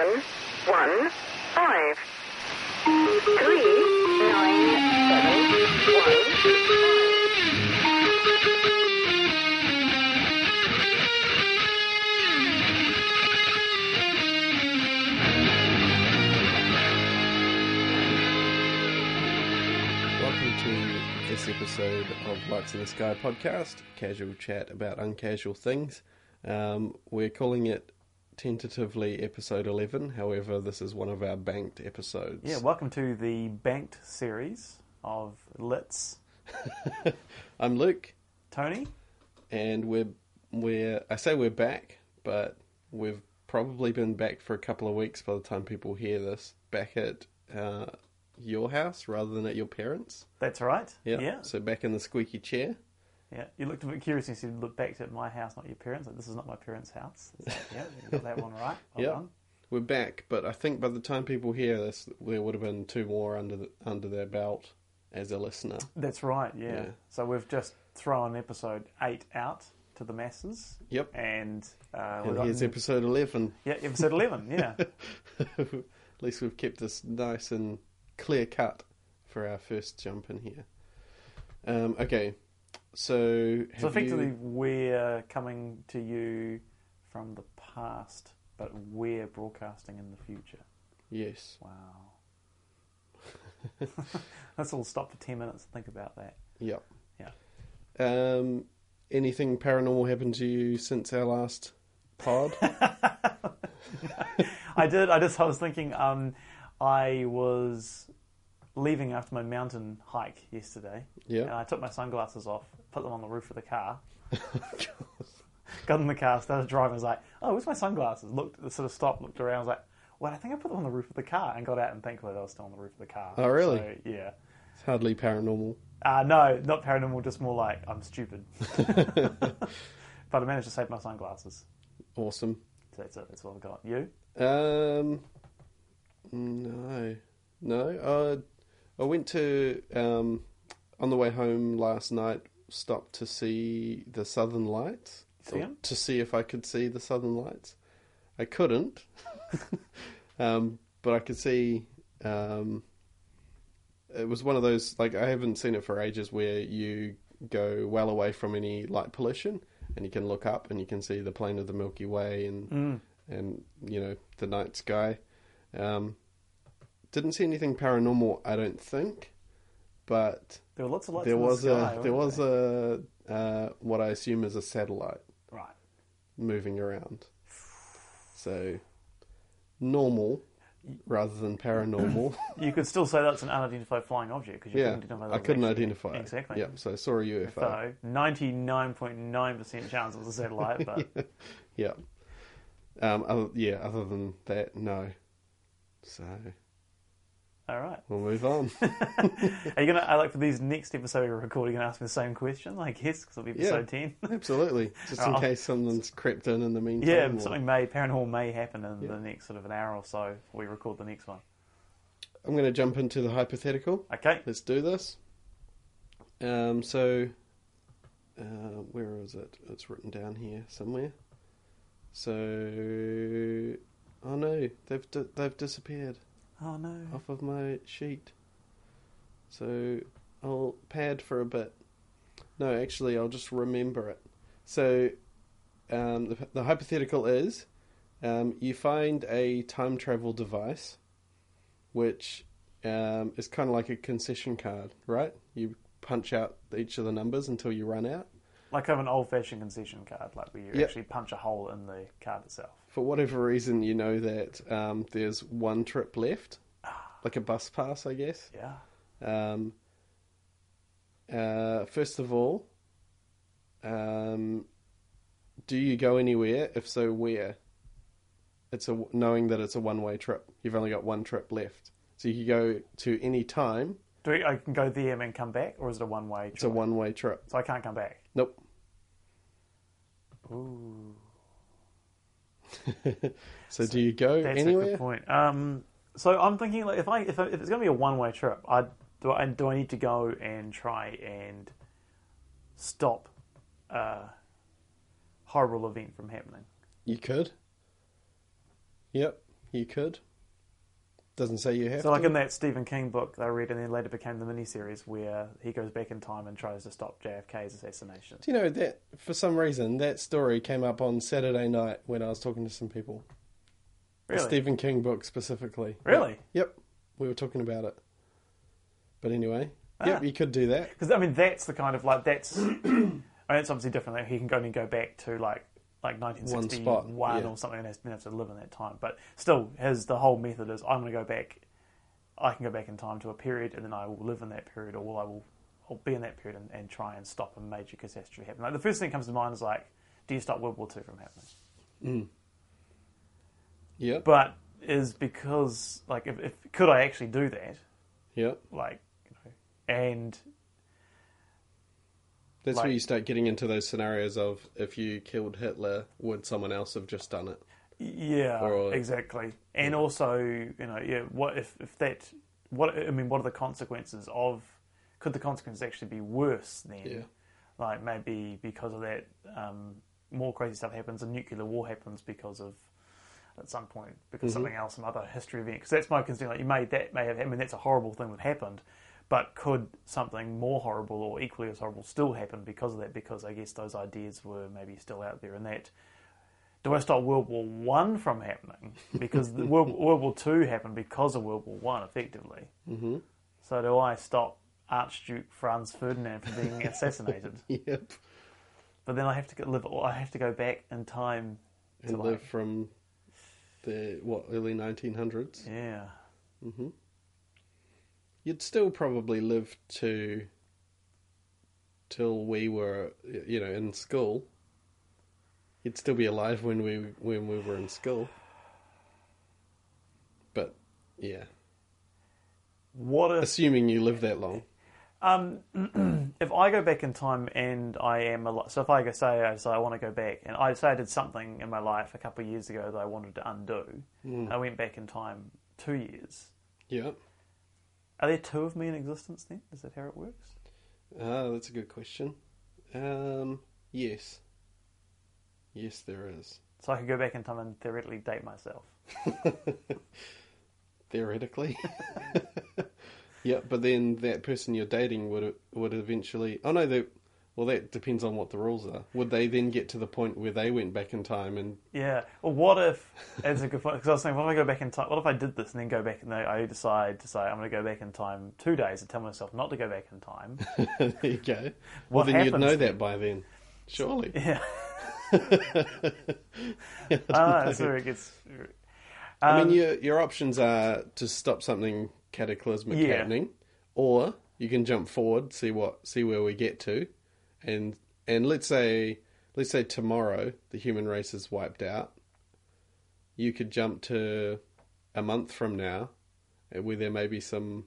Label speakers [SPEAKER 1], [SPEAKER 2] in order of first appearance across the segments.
[SPEAKER 1] seven one five. Three nine seven one.
[SPEAKER 2] Welcome to this episode of Lights in the Sky podcast, casual chat about uncasual things. Um, we're calling it tentatively episode 11, however, this is one of our banked episodes.
[SPEAKER 3] Yeah, welcome to the Banked series of Lits.
[SPEAKER 2] I'm Luke,
[SPEAKER 3] Tony?
[SPEAKER 2] and we're, we're, I say we're back, but we've probably been back for a couple of weeks by the time people hear this, back at uh, your house rather than at your parents'.
[SPEAKER 3] That's right.
[SPEAKER 2] Yeah.
[SPEAKER 3] Yeah.
[SPEAKER 2] So back in the squeaky chair.
[SPEAKER 3] Yeah. You looked a bit curious and you said, look back at my house, not your parents. Like, this is not my parents' house. Yeah, you got that one right. Well
[SPEAKER 2] Yeah. We're back, but I think by the time people hear this, there would have been two more under the, under their belt as a listener.
[SPEAKER 3] That's right, yeah.
[SPEAKER 2] Yeah.
[SPEAKER 3] So we've just thrown episode 8 out to the masses.
[SPEAKER 2] Yep.
[SPEAKER 3] And, uh,
[SPEAKER 2] And here's episode eleven.
[SPEAKER 3] yeah, episode 11, yeah.
[SPEAKER 2] At least we've kept this nice and clear cut for our first jump in here. Um, okay, so
[SPEAKER 3] so effectively,
[SPEAKER 2] you-
[SPEAKER 3] we're coming to you from the past, but we're broadcasting in the future.
[SPEAKER 2] yes,
[SPEAKER 3] Wow. Let's all stop for 10 minutes and think about that.
[SPEAKER 2] yep,
[SPEAKER 3] Yeah.
[SPEAKER 2] Um, anything paranormal happened to you since our last pod?
[SPEAKER 3] I did. I just. I was thinking. Um, I was leaving after my mountain hike yesterday, and I took my sunglasses off, put them on the roof of the car, got in the car, started driving. Was like, "Oh, where's my sunglasses?" Looked, sort of stopped, looked around. Was like, "Well, I think I put them on the roof of the car," and got out. And thankfully, they were still on the roof of the car.
[SPEAKER 2] Oh, really?
[SPEAKER 3] So, yeah.
[SPEAKER 2] it's hardly paranormal.
[SPEAKER 3] Uh, no, not paranormal. Just more like I'm stupid. but I managed to save my sunglasses.
[SPEAKER 2] Awesome.
[SPEAKER 3] So that's it. That's what I've got. You?
[SPEAKER 2] Um, no, no. Uh, I went to um, on the way home last night. Stopped to see the Southern Lights.
[SPEAKER 3] 'em?
[SPEAKER 2] To see if I could see the Southern Lights. I couldn't, um, but I could see. Um, it was one of those like I haven't seen it for ages, where you go well away from any light pollution, and you can look up and you can see the plane of the Milky Way and
[SPEAKER 3] Mm.
[SPEAKER 2] and you know the night sky. Um, didn't see anything paranormal, I don't think, but
[SPEAKER 3] There were lots of lights.
[SPEAKER 2] there
[SPEAKER 3] in the
[SPEAKER 2] was
[SPEAKER 3] sky,
[SPEAKER 2] a there was a uh, what I assume is a satellite
[SPEAKER 3] right.
[SPEAKER 2] moving around. So normal rather than paranormal.
[SPEAKER 3] You could still say that's an unidentified flying object because you
[SPEAKER 2] yeah,
[SPEAKER 3] couldn't identify that
[SPEAKER 2] I couldn't identify it.
[SPEAKER 3] exactly.
[SPEAKER 2] Yeah, so I saw a UFO.
[SPEAKER 3] So ninety nine point nine percent chance it was a satellite, but
[SPEAKER 2] Yeah. Um, other, yeah, other than that, no. So
[SPEAKER 3] all right.
[SPEAKER 2] we'll move on.
[SPEAKER 3] Are you gonna? I like for these next episode we're recording, gonna ask me the same question, I guess, because it'll be episode ten.
[SPEAKER 2] Absolutely. Just in
[SPEAKER 3] I'll-
[SPEAKER 2] case something's crept in in the meantime.
[SPEAKER 3] yeah,
[SPEAKER 2] or-
[SPEAKER 3] something may paranormal may happen in
[SPEAKER 2] Yeah.
[SPEAKER 3] the next sort of an hour or so. We record the next one.
[SPEAKER 2] I'm going to jump into the hypothetical.
[SPEAKER 3] Okay.
[SPEAKER 2] Let's do this. Um, so, uh, where is it? It's written down here somewhere. So, oh no, they've di- they've disappeared
[SPEAKER 3] Oh no.
[SPEAKER 2] off of my sheet. So I'll pad for a bit. No, actually, I'll just remember it. So um, the, the hypothetical is um, you find a time travel device, which um, is kind of like a concession card, right? You punch out each of the numbers until you run out.
[SPEAKER 3] Like kind of an old fashioned concession card, like where you
[SPEAKER 2] Yep.
[SPEAKER 3] actually punch a hole in the card itself.
[SPEAKER 2] For whatever reason, you know that um, there's one trip left, like a bus pass, I guess.
[SPEAKER 3] Yeah.
[SPEAKER 2] Um, uh, first of all, um, do you go anywhere? If so, where? It's a knowing that it's a one-way trip. You've only got one trip left, so you can go to any time.
[SPEAKER 3] Do we, I can go there and then come back, or is it a one way?
[SPEAKER 2] It's a one-way trip.
[SPEAKER 3] So I can't come back.
[SPEAKER 2] Nope.
[SPEAKER 3] Ooh,
[SPEAKER 2] So, do you go
[SPEAKER 3] that's a good point. Um, so I'm thinking, like, if I if, I, if it's going to be a one way trip, I do I do I need to go and try and stop a horrible event from happening?
[SPEAKER 2] You could. Yep. you could. Doesn't say you have
[SPEAKER 3] So, like
[SPEAKER 2] to.
[SPEAKER 3] in that Stephen King book that I read, and then later became the miniseries, where he goes back in time and tries to stop JFK's assassination.
[SPEAKER 2] Do you know that for some reason that story came up on Saturday night when I was talking to some people. The Stephen King book specifically.
[SPEAKER 3] Really?
[SPEAKER 2] Yep. We were talking about it. But anyway,
[SPEAKER 3] Ah.
[SPEAKER 2] yep, you could do that.
[SPEAKER 3] Because I mean, that's the kind of like that's. I mean, it's obviously different. Like, he can only go back to like like 1961
[SPEAKER 2] One spot, yeah.
[SPEAKER 3] or something, and has been able to live in that time. But still, his the whole method is I'm going to go back. I can go back in time to a period, and then I will live in that period, or I will I'll be in that period and, and try and stop a major catastrophe happening. Like the first thing that comes to mind is like, do you stop World War Two from happening?
[SPEAKER 2] Mm. Yeah.
[SPEAKER 3] But is because like if, if could I actually do that?
[SPEAKER 2] Yep.
[SPEAKER 3] Like you know, and
[SPEAKER 2] That's
[SPEAKER 3] Like-
[SPEAKER 2] where you start getting into those scenarios of if you killed Hitler, would someone else have just done it?
[SPEAKER 3] Yeah,
[SPEAKER 2] Or-
[SPEAKER 3] exactly. And also, you know, yeah, what if if that what I mean, what are the consequences of could the consequences actually be worse then?
[SPEAKER 2] Yeah.
[SPEAKER 3] Like maybe because of that um, more crazy stuff happens and nuclear war happens because of at some point because something else, some other history event. Because that's my concern. Like you may that may have. I mean, that's a horrible thing that happened, but could something more horrible or equally as horrible still happen because of that? Because I guess those ideas were maybe still out there, and that. Do I stop World War One from happening? Because the World, World War Two happened because of World War One, effectively. Mm-hmm. So do I stop Archduke Franz Ferdinand from being assassinated?
[SPEAKER 2] Yep.
[SPEAKER 3] But then I have to go, live. I have to go back in time to
[SPEAKER 2] And
[SPEAKER 3] like,
[SPEAKER 2] live from the what early 1900s.
[SPEAKER 3] yeah.
[SPEAKER 2] You'd still probably live to till we were, you know, in school. You'd still be alive when we when we were in school. But yeah,
[SPEAKER 3] What if
[SPEAKER 2] assuming you live that long.
[SPEAKER 3] um, if I go back in time and I am alive? So if I go say I say I want to go back and I say I did something in my life a couple of years ago that I wanted to undo, and I went back in time two years.
[SPEAKER 2] Yeah.
[SPEAKER 3] Are there two of me in existence then? Is that how it works?
[SPEAKER 2] Ah, that's a good question. Um, yes. Yes, there is.
[SPEAKER 3] So I could go back in time and theoretically date myself.
[SPEAKER 2] Theoretically. yeah, but then that person you're dating would would eventually. Oh no, they, well that depends on what the rules are. Would they then get to the point where they went back in time and
[SPEAKER 3] Yeah. Well, what if? That's a good point. Because I was thinking, what if I go back in time? What if I did this and then go back and I decide to say I'm going to go back in time two days and tell myself not to go back in time?
[SPEAKER 2] there you go. Well,
[SPEAKER 3] What
[SPEAKER 2] then you'd know that by then, surely.
[SPEAKER 3] Yeah. Ah, that's where it gets.
[SPEAKER 2] I
[SPEAKER 3] Um,
[SPEAKER 2] mean, your your options are to stop something cataclysmic
[SPEAKER 3] Yeah.
[SPEAKER 2] happening, or you can jump forward, see what see where we get to, and and let's say let's say tomorrow the human race is wiped out. You could jump to a month from now, uh, where there may be some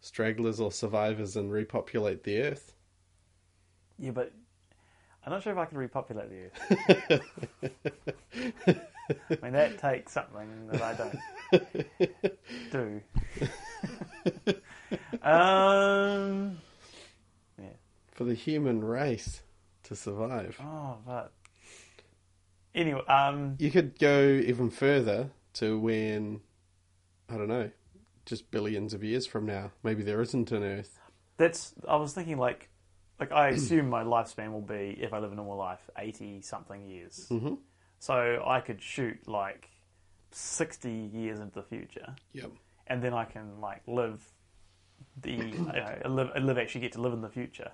[SPEAKER 2] stragglers or survivors and repopulate the earth.
[SPEAKER 3] Yeah, but I'm not sure if I can repopulate the Earth. I mean, that takes something that I don't do. um.
[SPEAKER 2] For the human race to survive.
[SPEAKER 3] Oh, but anyway, um,
[SPEAKER 2] You could go even further to when, I don't know, just billions of years from now. Maybe there isn't an Earth.
[SPEAKER 3] that's. I was thinking like, like I assume my lifespan will be if I live a normal life, eighty something years. Mm-hmm. So I could shoot like sixty years into the future.
[SPEAKER 2] Yep.
[SPEAKER 3] and then I can like live the you know, live, live actually get to live in the future.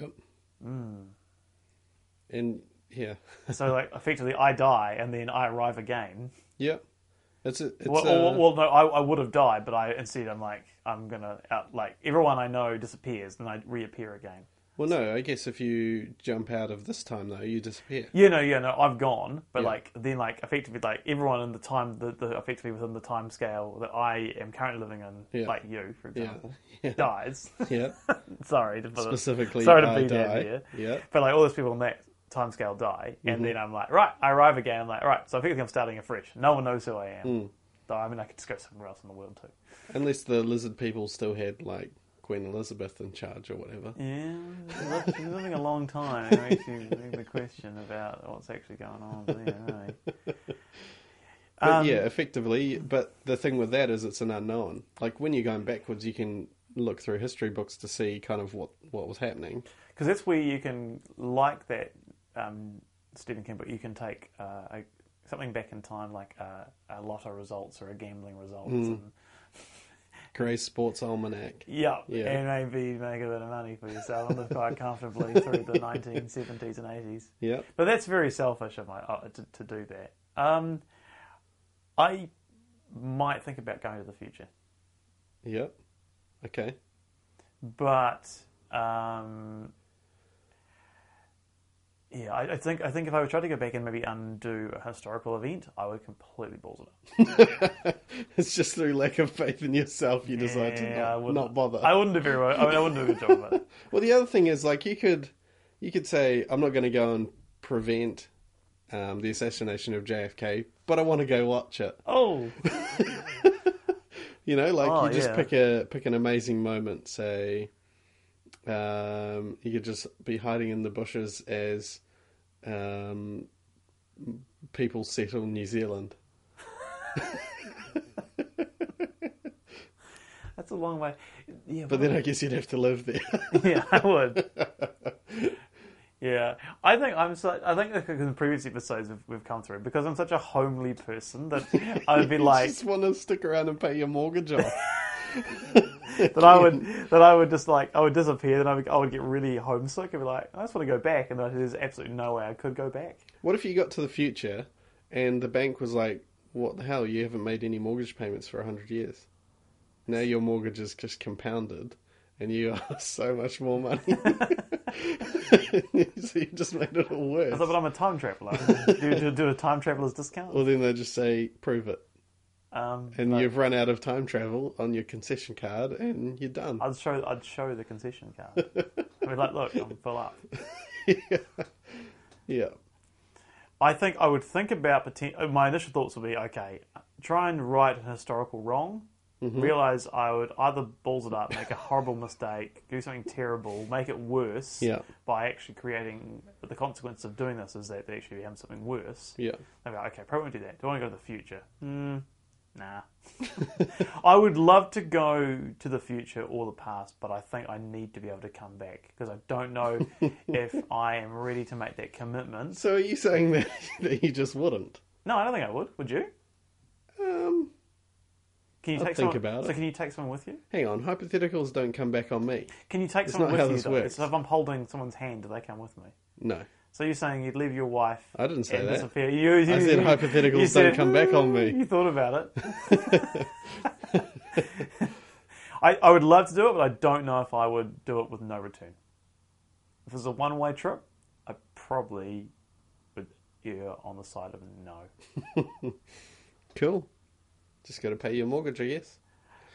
[SPEAKER 2] Yep. Hmm. And yeah,
[SPEAKER 3] So like effectively, I die and then I arrive again.
[SPEAKER 2] yep. It's a, it's
[SPEAKER 3] Well,
[SPEAKER 2] a,
[SPEAKER 3] well, no, I, I would have died, but I instead I'm like I'm gonna out like everyone I know disappears, and I reappear again.
[SPEAKER 2] Well, no. I guess if you jump out of this time though, you disappear.
[SPEAKER 3] You know, yeah, no, I've gone, but
[SPEAKER 2] Yeah.
[SPEAKER 3] like then like effectively like everyone in the time the, the effectively within the time scale that I am currently living in,
[SPEAKER 2] Yeah.
[SPEAKER 3] like you for example,
[SPEAKER 2] Yeah.
[SPEAKER 3] dies.
[SPEAKER 2] Yeah.
[SPEAKER 3] Sorry to put it-
[SPEAKER 2] Specifically,
[SPEAKER 3] sorry to
[SPEAKER 2] I
[SPEAKER 3] be
[SPEAKER 2] die.
[SPEAKER 3] here.
[SPEAKER 2] Yeah.
[SPEAKER 3] But like all those people in that time scale die, and mm-hmm. then I'm like, right, I arrive again. I'm like, right, so I think I'm starting afresh. No one knows who I am. Mm. Though I mean, I could just go somewhere else in the world too.
[SPEAKER 2] Unless the lizard people still had like Queen Elizabeth in charge or whatever.
[SPEAKER 3] Yeah, she's living a long time. It makes you think the question about what's actually going on there. eh?
[SPEAKER 2] But
[SPEAKER 3] Um,
[SPEAKER 2] yeah, effectively. But the thing with that is it's an unknown. Like when you're going backwards, you can look through history books to see kind of what, what was happening.
[SPEAKER 3] because that's where you can like that um, Stephen King book. You can take uh, a, something back in time, like uh, a lotto results or a gambling results,
[SPEAKER 2] Mm.
[SPEAKER 3] and
[SPEAKER 2] Gray's Sports Almanac.
[SPEAKER 3] yeah,
[SPEAKER 2] Yeah.
[SPEAKER 3] and maybe make a bit of money for yourself and live quite comfortably through the 1970s and 80s.
[SPEAKER 2] Yep.
[SPEAKER 3] But that's very selfish of my uh, to, to do that. Um, I might think about going to the future,
[SPEAKER 2] Yep. Okay.
[SPEAKER 3] but um, yeah, I, I think I think if I would try to go back and maybe undo a historical event, I would completely balls it up.
[SPEAKER 2] it's just through lack of faith in yourself you decide to
[SPEAKER 3] Yeah,
[SPEAKER 2] not, not bother.
[SPEAKER 3] I wouldn't do very well. I, mean, I wouldn't do a good job of it.
[SPEAKER 2] Well, the other thing is, like, you could, you could say, I'm not going to go and prevent um, the assassination of JFK, but I want to go watch it.
[SPEAKER 3] Oh,
[SPEAKER 2] You know, like
[SPEAKER 3] Oh,
[SPEAKER 2] you just
[SPEAKER 3] yeah.
[SPEAKER 2] pick a pick an amazing moment. Say, um, you could just be hiding in the bushes as um, people settle New Zealand.
[SPEAKER 3] that's a long way. Yeah,
[SPEAKER 2] But then I guess you'd have to live there.
[SPEAKER 3] yeah, I would. Yeah, I think I'm. So, I think in the previous episodes we've, we've come through because I'm such a homely person that I would be
[SPEAKER 2] you
[SPEAKER 3] like
[SPEAKER 2] just want to stick around and pay your mortgage off.
[SPEAKER 3] that. I would that I would just like I would disappear. Then I would, I would get really homesick and be like, I just want to go back. And there's absolutely no way I could go back.
[SPEAKER 2] What if you got to the future and the bank was like, "What the hell? You haven't made any mortgage payments for hundred years. Now your mortgage is just compounded, and you owe so much more money. so you just made it all worse.
[SPEAKER 3] I thought, but I'm a time traveler. do, do, do a time traveler's discount.
[SPEAKER 2] Well, then they just say, "Prove it,"
[SPEAKER 3] Um,
[SPEAKER 2] and
[SPEAKER 3] but
[SPEAKER 2] you've run out of time travel on your concession card, and you're done.
[SPEAKER 3] I'd show I'd show the concession card. I'd be like, look, I'm full up.
[SPEAKER 2] yeah,
[SPEAKER 3] I think I would think about poten- my initial thoughts would be okay, try and right an historical wrong.
[SPEAKER 2] Mm-hmm.
[SPEAKER 3] Realize I would either balls it up, make a horrible mistake, do something terrible, make it worse
[SPEAKER 2] Yeah.
[SPEAKER 3] by actually creating the consequence of doing this is that they actually become something worse.
[SPEAKER 2] yeah.
[SPEAKER 3] Be like, okay, probably won't do that. Do I want to go to the future? Hmm, nah. I would love to go to the future or the past, but I think I need to be able to come back because I don't know if I am ready to make that commitment.
[SPEAKER 2] So are you saying that that you just wouldn't?
[SPEAKER 3] No, I don't think I would. Would you?
[SPEAKER 2] Um,
[SPEAKER 3] Can you
[SPEAKER 2] I'd
[SPEAKER 3] take
[SPEAKER 2] think
[SPEAKER 3] someone,
[SPEAKER 2] about
[SPEAKER 3] So
[SPEAKER 2] it.
[SPEAKER 3] can you take someone with you?
[SPEAKER 2] Hang on, hypotheticals don't come back on me.
[SPEAKER 3] Can you take
[SPEAKER 2] It's
[SPEAKER 3] someone
[SPEAKER 2] not how
[SPEAKER 3] with you
[SPEAKER 2] this
[SPEAKER 3] though?
[SPEAKER 2] works.
[SPEAKER 3] So if I'm holding someone's hand, do they come with me?
[SPEAKER 2] No,
[SPEAKER 3] So you're saying you'd leave your wife
[SPEAKER 2] I didn't say
[SPEAKER 3] and
[SPEAKER 2] that.
[SPEAKER 3] disappear? You, you,
[SPEAKER 2] I said hypotheticals
[SPEAKER 3] you
[SPEAKER 2] don't come back on me.
[SPEAKER 3] Mm, you thought about it. I, I would love to do it, but I don't know if I would do it with no return. If it's a one-way trip, I probably would err on the side of no.
[SPEAKER 2] Cool. Just got to pay your mortgage, I guess.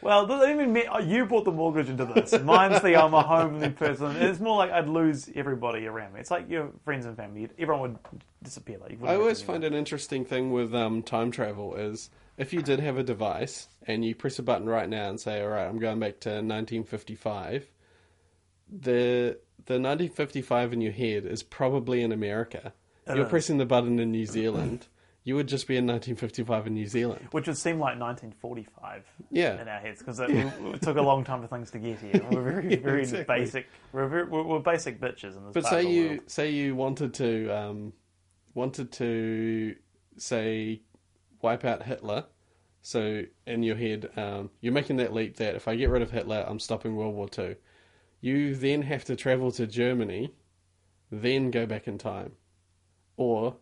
[SPEAKER 3] Well, does that even mean oh, you brought the mortgage into this? Mine's the I'm a homely person. It's more like I'd lose everybody around me. It's like your friends and family. Everyone would disappear. Like you
[SPEAKER 2] I always find an interesting thing with um, time travel is if you did have a device and you press a button right now and say, "All right, I'm going back to 1955," the the 1955 in your head is probably in America.
[SPEAKER 3] It
[SPEAKER 2] You're
[SPEAKER 3] is.
[SPEAKER 2] pressing the button in New Zealand. You would just be in 1955 in New Zealand.
[SPEAKER 3] Which would seem like 1945
[SPEAKER 2] Yeah.
[SPEAKER 3] in our heads because it, it took a long time for things to get here. We're very, very
[SPEAKER 2] exactly.
[SPEAKER 3] basic. We're, very, we're, we're basic bitches in this.
[SPEAKER 2] But say you
[SPEAKER 3] world.
[SPEAKER 2] say you wanted to um, wanted to say wipe out Hitler. So in your head, um, you're making that leap that if I get rid of Hitler, I'm stopping World War Two. You then have to travel to Germany, then go back in time, or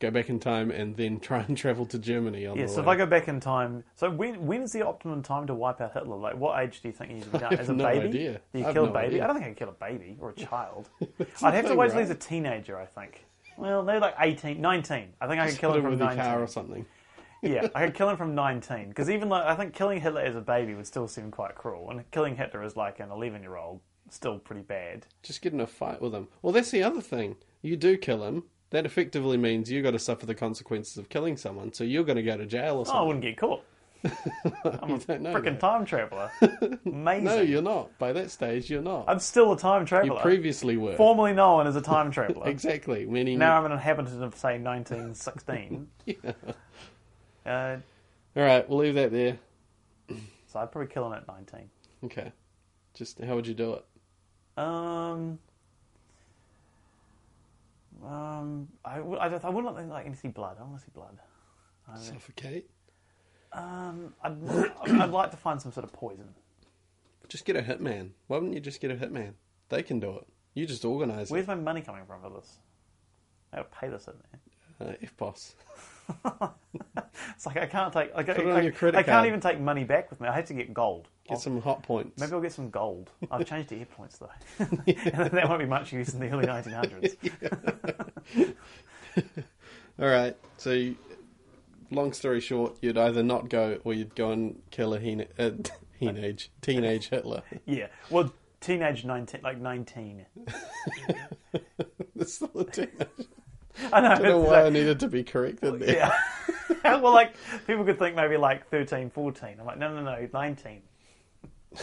[SPEAKER 2] go back in time and then try and travel to Germany on
[SPEAKER 3] Yeah, so if. I go back in time, so when when is the optimum time to wipe out Hitler? Like, what age do you think you need to be done? As a
[SPEAKER 2] no
[SPEAKER 3] baby?
[SPEAKER 2] idea.
[SPEAKER 3] Do you
[SPEAKER 2] I have
[SPEAKER 3] kill a baby?
[SPEAKER 2] idea.
[SPEAKER 3] I don't think I could kill a baby or a child. I'd have to wait till he's a teenager, I think. Well, they're like 18, 19. I think I could kill him
[SPEAKER 2] him
[SPEAKER 3] from
[SPEAKER 2] with
[SPEAKER 3] 19.
[SPEAKER 2] car or something.
[SPEAKER 3] yeah, I could kill him from 19. Because even like, I think killing Hitler as a baby would still seem quite cruel. And killing Hitler as like an 11 year old, still pretty bad.
[SPEAKER 2] Just get in a fight with him. Well, that's the other thing. You do kill him. That effectively means you've got to suffer the consequences of killing someone. So you're going to go to jail or something.
[SPEAKER 3] Oh, I wouldn't get caught. I'm a
[SPEAKER 2] You don't know
[SPEAKER 3] freaking time traveler. Amazing.
[SPEAKER 2] No, you're not. By that stage, you're not.
[SPEAKER 3] I'm still a time traveler.
[SPEAKER 2] you previously were.
[SPEAKER 3] Formerly known as a time traveler.
[SPEAKER 2] Exactly. Meaning,
[SPEAKER 3] Now I'm an inhabitant of, say, 1916. Uh,
[SPEAKER 2] All right, we'll leave that there.
[SPEAKER 3] so I'd probably kill him at 19.
[SPEAKER 2] Okay. Just how would you do it?
[SPEAKER 3] Um, um, I, w- I, I wouldn't like, like to see blood. I want to see blood. I,
[SPEAKER 2] Suffocate.
[SPEAKER 3] um, I'd, I'd like to find some sort of poison.
[SPEAKER 2] Just get a hitman. Why wouldn't you just get a hitman? They can do it. You just organise
[SPEAKER 3] Where's
[SPEAKER 2] it.
[SPEAKER 3] my money coming from for this? I gotta pay this in there.
[SPEAKER 2] Uh, F boss.
[SPEAKER 3] It's like I can't take.
[SPEAKER 2] Put it
[SPEAKER 3] I,
[SPEAKER 2] on
[SPEAKER 3] I-
[SPEAKER 2] your credit
[SPEAKER 3] I can't
[SPEAKER 2] card.
[SPEAKER 3] even take money back with me. I have to get gold.
[SPEAKER 2] Get
[SPEAKER 3] I'll-
[SPEAKER 2] some hot points.
[SPEAKER 3] Maybe I'll get some gold. I've changed to Airpoints though, and that won't be much use in the early 1900s.
[SPEAKER 2] All right. So, you- long story short, you'd either not go or you'd go and kill a heen- uh, teenage teenage Hitler.
[SPEAKER 3] Yeah. Well, teenage 19, like 19.
[SPEAKER 2] It's still a teenage.
[SPEAKER 3] I know.
[SPEAKER 2] I don't know why I needed to be corrected there.
[SPEAKER 3] yeah. well, like people could think maybe like 13, 14. I'm like, no, no, no, 19.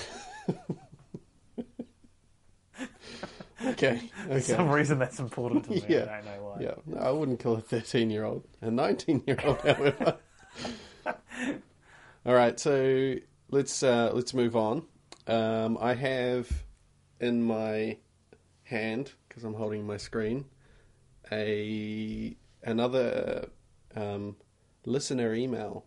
[SPEAKER 2] Okay.
[SPEAKER 3] For some reason that's important to me.
[SPEAKER 2] Yeah.
[SPEAKER 3] I don't know why.
[SPEAKER 2] Yeah. No, I wouldn't kill a thirteen-year-old. A nineteen-year-old, however. All right. So let's uh, let's move on. Um, I have in my hand because I'm holding my screen a another um, listener email.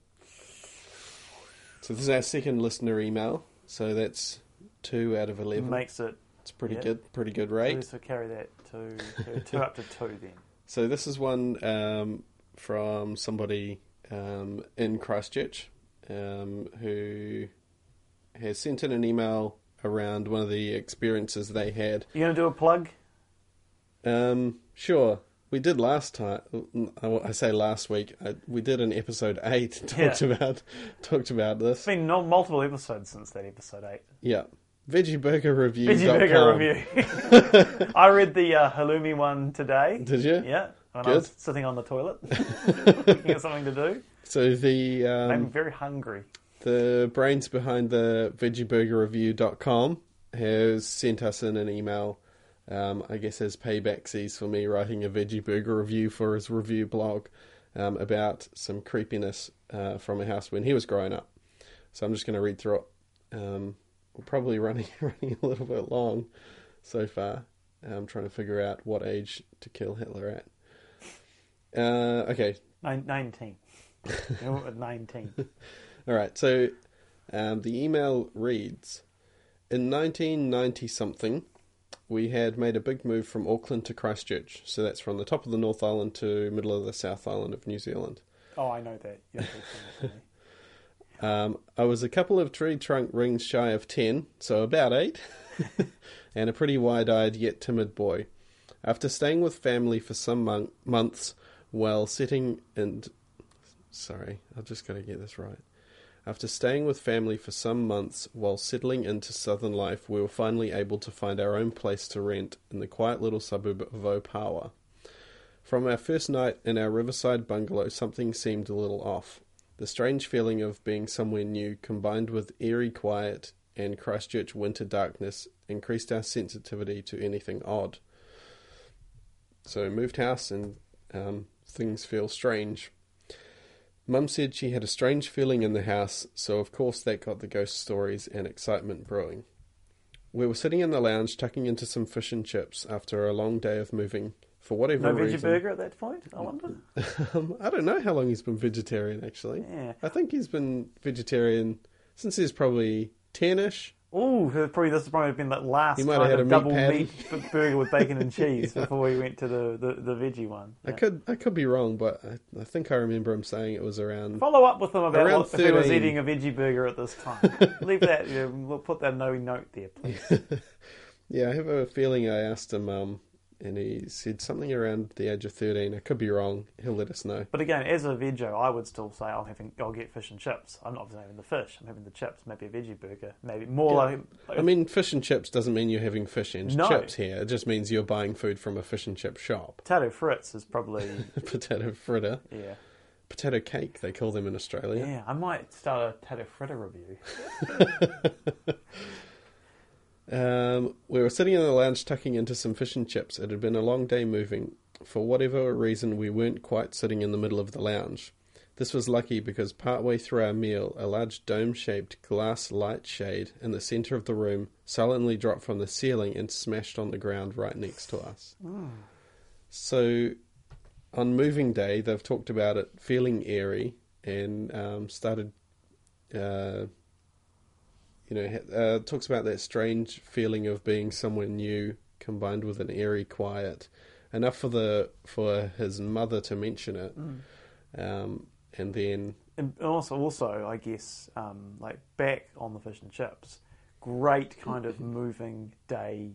[SPEAKER 2] So this is our second listener email. So that's two out of eleven.
[SPEAKER 3] Makes it.
[SPEAKER 2] It's pretty
[SPEAKER 3] yeah.
[SPEAKER 2] good. Pretty good rate.
[SPEAKER 3] So carry that to to two up to two then.
[SPEAKER 2] So this is one um, from somebody um, in Christchurch um, who has sent in an email around one of the experiences they had.
[SPEAKER 3] You gonna do a plug?
[SPEAKER 2] Um, sure, we did last time. I I say last week. I, we did an episode eight. Talked
[SPEAKER 3] Yeah.
[SPEAKER 2] about talked about this.
[SPEAKER 3] It's been no, multiple episodes since that episode eight.
[SPEAKER 2] Yeah, veggie burger review.
[SPEAKER 3] Veggie Burger review. I read the uh, halloumi one today.
[SPEAKER 2] Did you?
[SPEAKER 3] Yeah, when I
[SPEAKER 2] Good.
[SPEAKER 3] was sitting on the toilet, looking at something to do.
[SPEAKER 2] So the um,
[SPEAKER 3] I'm very hungry.
[SPEAKER 2] The brains behind the veggieburgerreview.com has sent us in an email, um, I guess as paybacksies for me writing a veggie burger review for his review blog um, about some creepiness uh, from a house when he was growing up. So I'm just going to read through it. Um, we're probably running running a little bit long so far. I'm trying to figure out what age to kill Hitler at. Uh, okay,
[SPEAKER 3] Nin- Nineteen. At Nineteen.
[SPEAKER 2] All right, so um, the email reads In 1990 something, we had made a big move from Auckland to Christchurch. So that's from the top of the North Island to middle of the South Island of New Zealand.
[SPEAKER 3] Oh, I know that. You're talking to me.
[SPEAKER 2] Um, I was a couple of tree trunk rings shy of 10, so about 8, and a pretty wide eyed yet timid boy. After staying with family for some mon- months while sitting and. Sorry, I've just got to get this right. After staying with family for some months while settling into southern life, we were finally able to find our own place to rent in the quiet little suburb of Opawa. From our first night in our riverside bungalow, something seemed a little off. The strange feeling of being somewhere new, combined with eerie quiet and Christchurch winter darkness, increased our sensitivity to anything odd. So, moved house and um, things feel strange. Mum said she had a strange feeling in the house, so of course that got the ghost stories and excitement brewing. We were sitting in the lounge tucking into some fish and chips after a long day of moving. For whatever
[SPEAKER 3] No veggie
[SPEAKER 2] reason,
[SPEAKER 3] burger at that point. I wonder.
[SPEAKER 2] um, I don't know how long he's been vegetarian. Actually,
[SPEAKER 3] Yeah.
[SPEAKER 2] I think he's been vegetarian since he's probably ten-ish.
[SPEAKER 3] Oh, probably this has probably been that last
[SPEAKER 2] He might have
[SPEAKER 3] kind
[SPEAKER 2] had
[SPEAKER 3] of
[SPEAKER 2] a meat
[SPEAKER 3] double
[SPEAKER 2] patty.
[SPEAKER 3] meat burger with bacon and cheese before we went to the, the, the veggie one.
[SPEAKER 2] I could I could be wrong, but I, I think I remember him saying it was around.
[SPEAKER 3] Follow up with them about
[SPEAKER 2] Around
[SPEAKER 3] what, if he was eating a veggie burger at this time. Leave that. You know, we'll put that no note there, please.
[SPEAKER 2] Yeah, I have a feeling I asked him, um, and he said something around the age of thirteen. I could be wrong. He'll let us know.
[SPEAKER 3] But again, as a veggie, I would still say I'm having. I'll get fish and chips. I'm not having the fish. I'm having the chips. Maybe a veggie burger. Maybe more
[SPEAKER 2] Yeah.
[SPEAKER 3] like. like
[SPEAKER 2] I mean, fish and chips doesn't mean you're having fish and
[SPEAKER 3] No.
[SPEAKER 2] chips here. It just means you're buying food from a fish and chip shop.
[SPEAKER 3] potato frites is probably.
[SPEAKER 2] potato fritter,
[SPEAKER 3] yeah.
[SPEAKER 2] potato cake, they call them in Australia.
[SPEAKER 3] Yeah, I might start a potato fritter review.
[SPEAKER 2] Um, we were sitting in the lounge tucking into some fish and chips. It had been a long day moving. For whatever reason, we weren't quite sitting in the middle of the lounge. This was lucky because partway through our meal, a large dome shaped glass light shade in the centre of the room sullenly dropped from the ceiling and smashed on the ground right next to us. So, on moving day, they've talked about it feeling airy and um, started, uh, you know, uh, talks about that strange feeling of being somewhere new combined with an airy quiet. Enough for the for his mother to mention it, um, and then
[SPEAKER 3] And also, also, I guess, um, like back on the fish and chips, great kind of moving day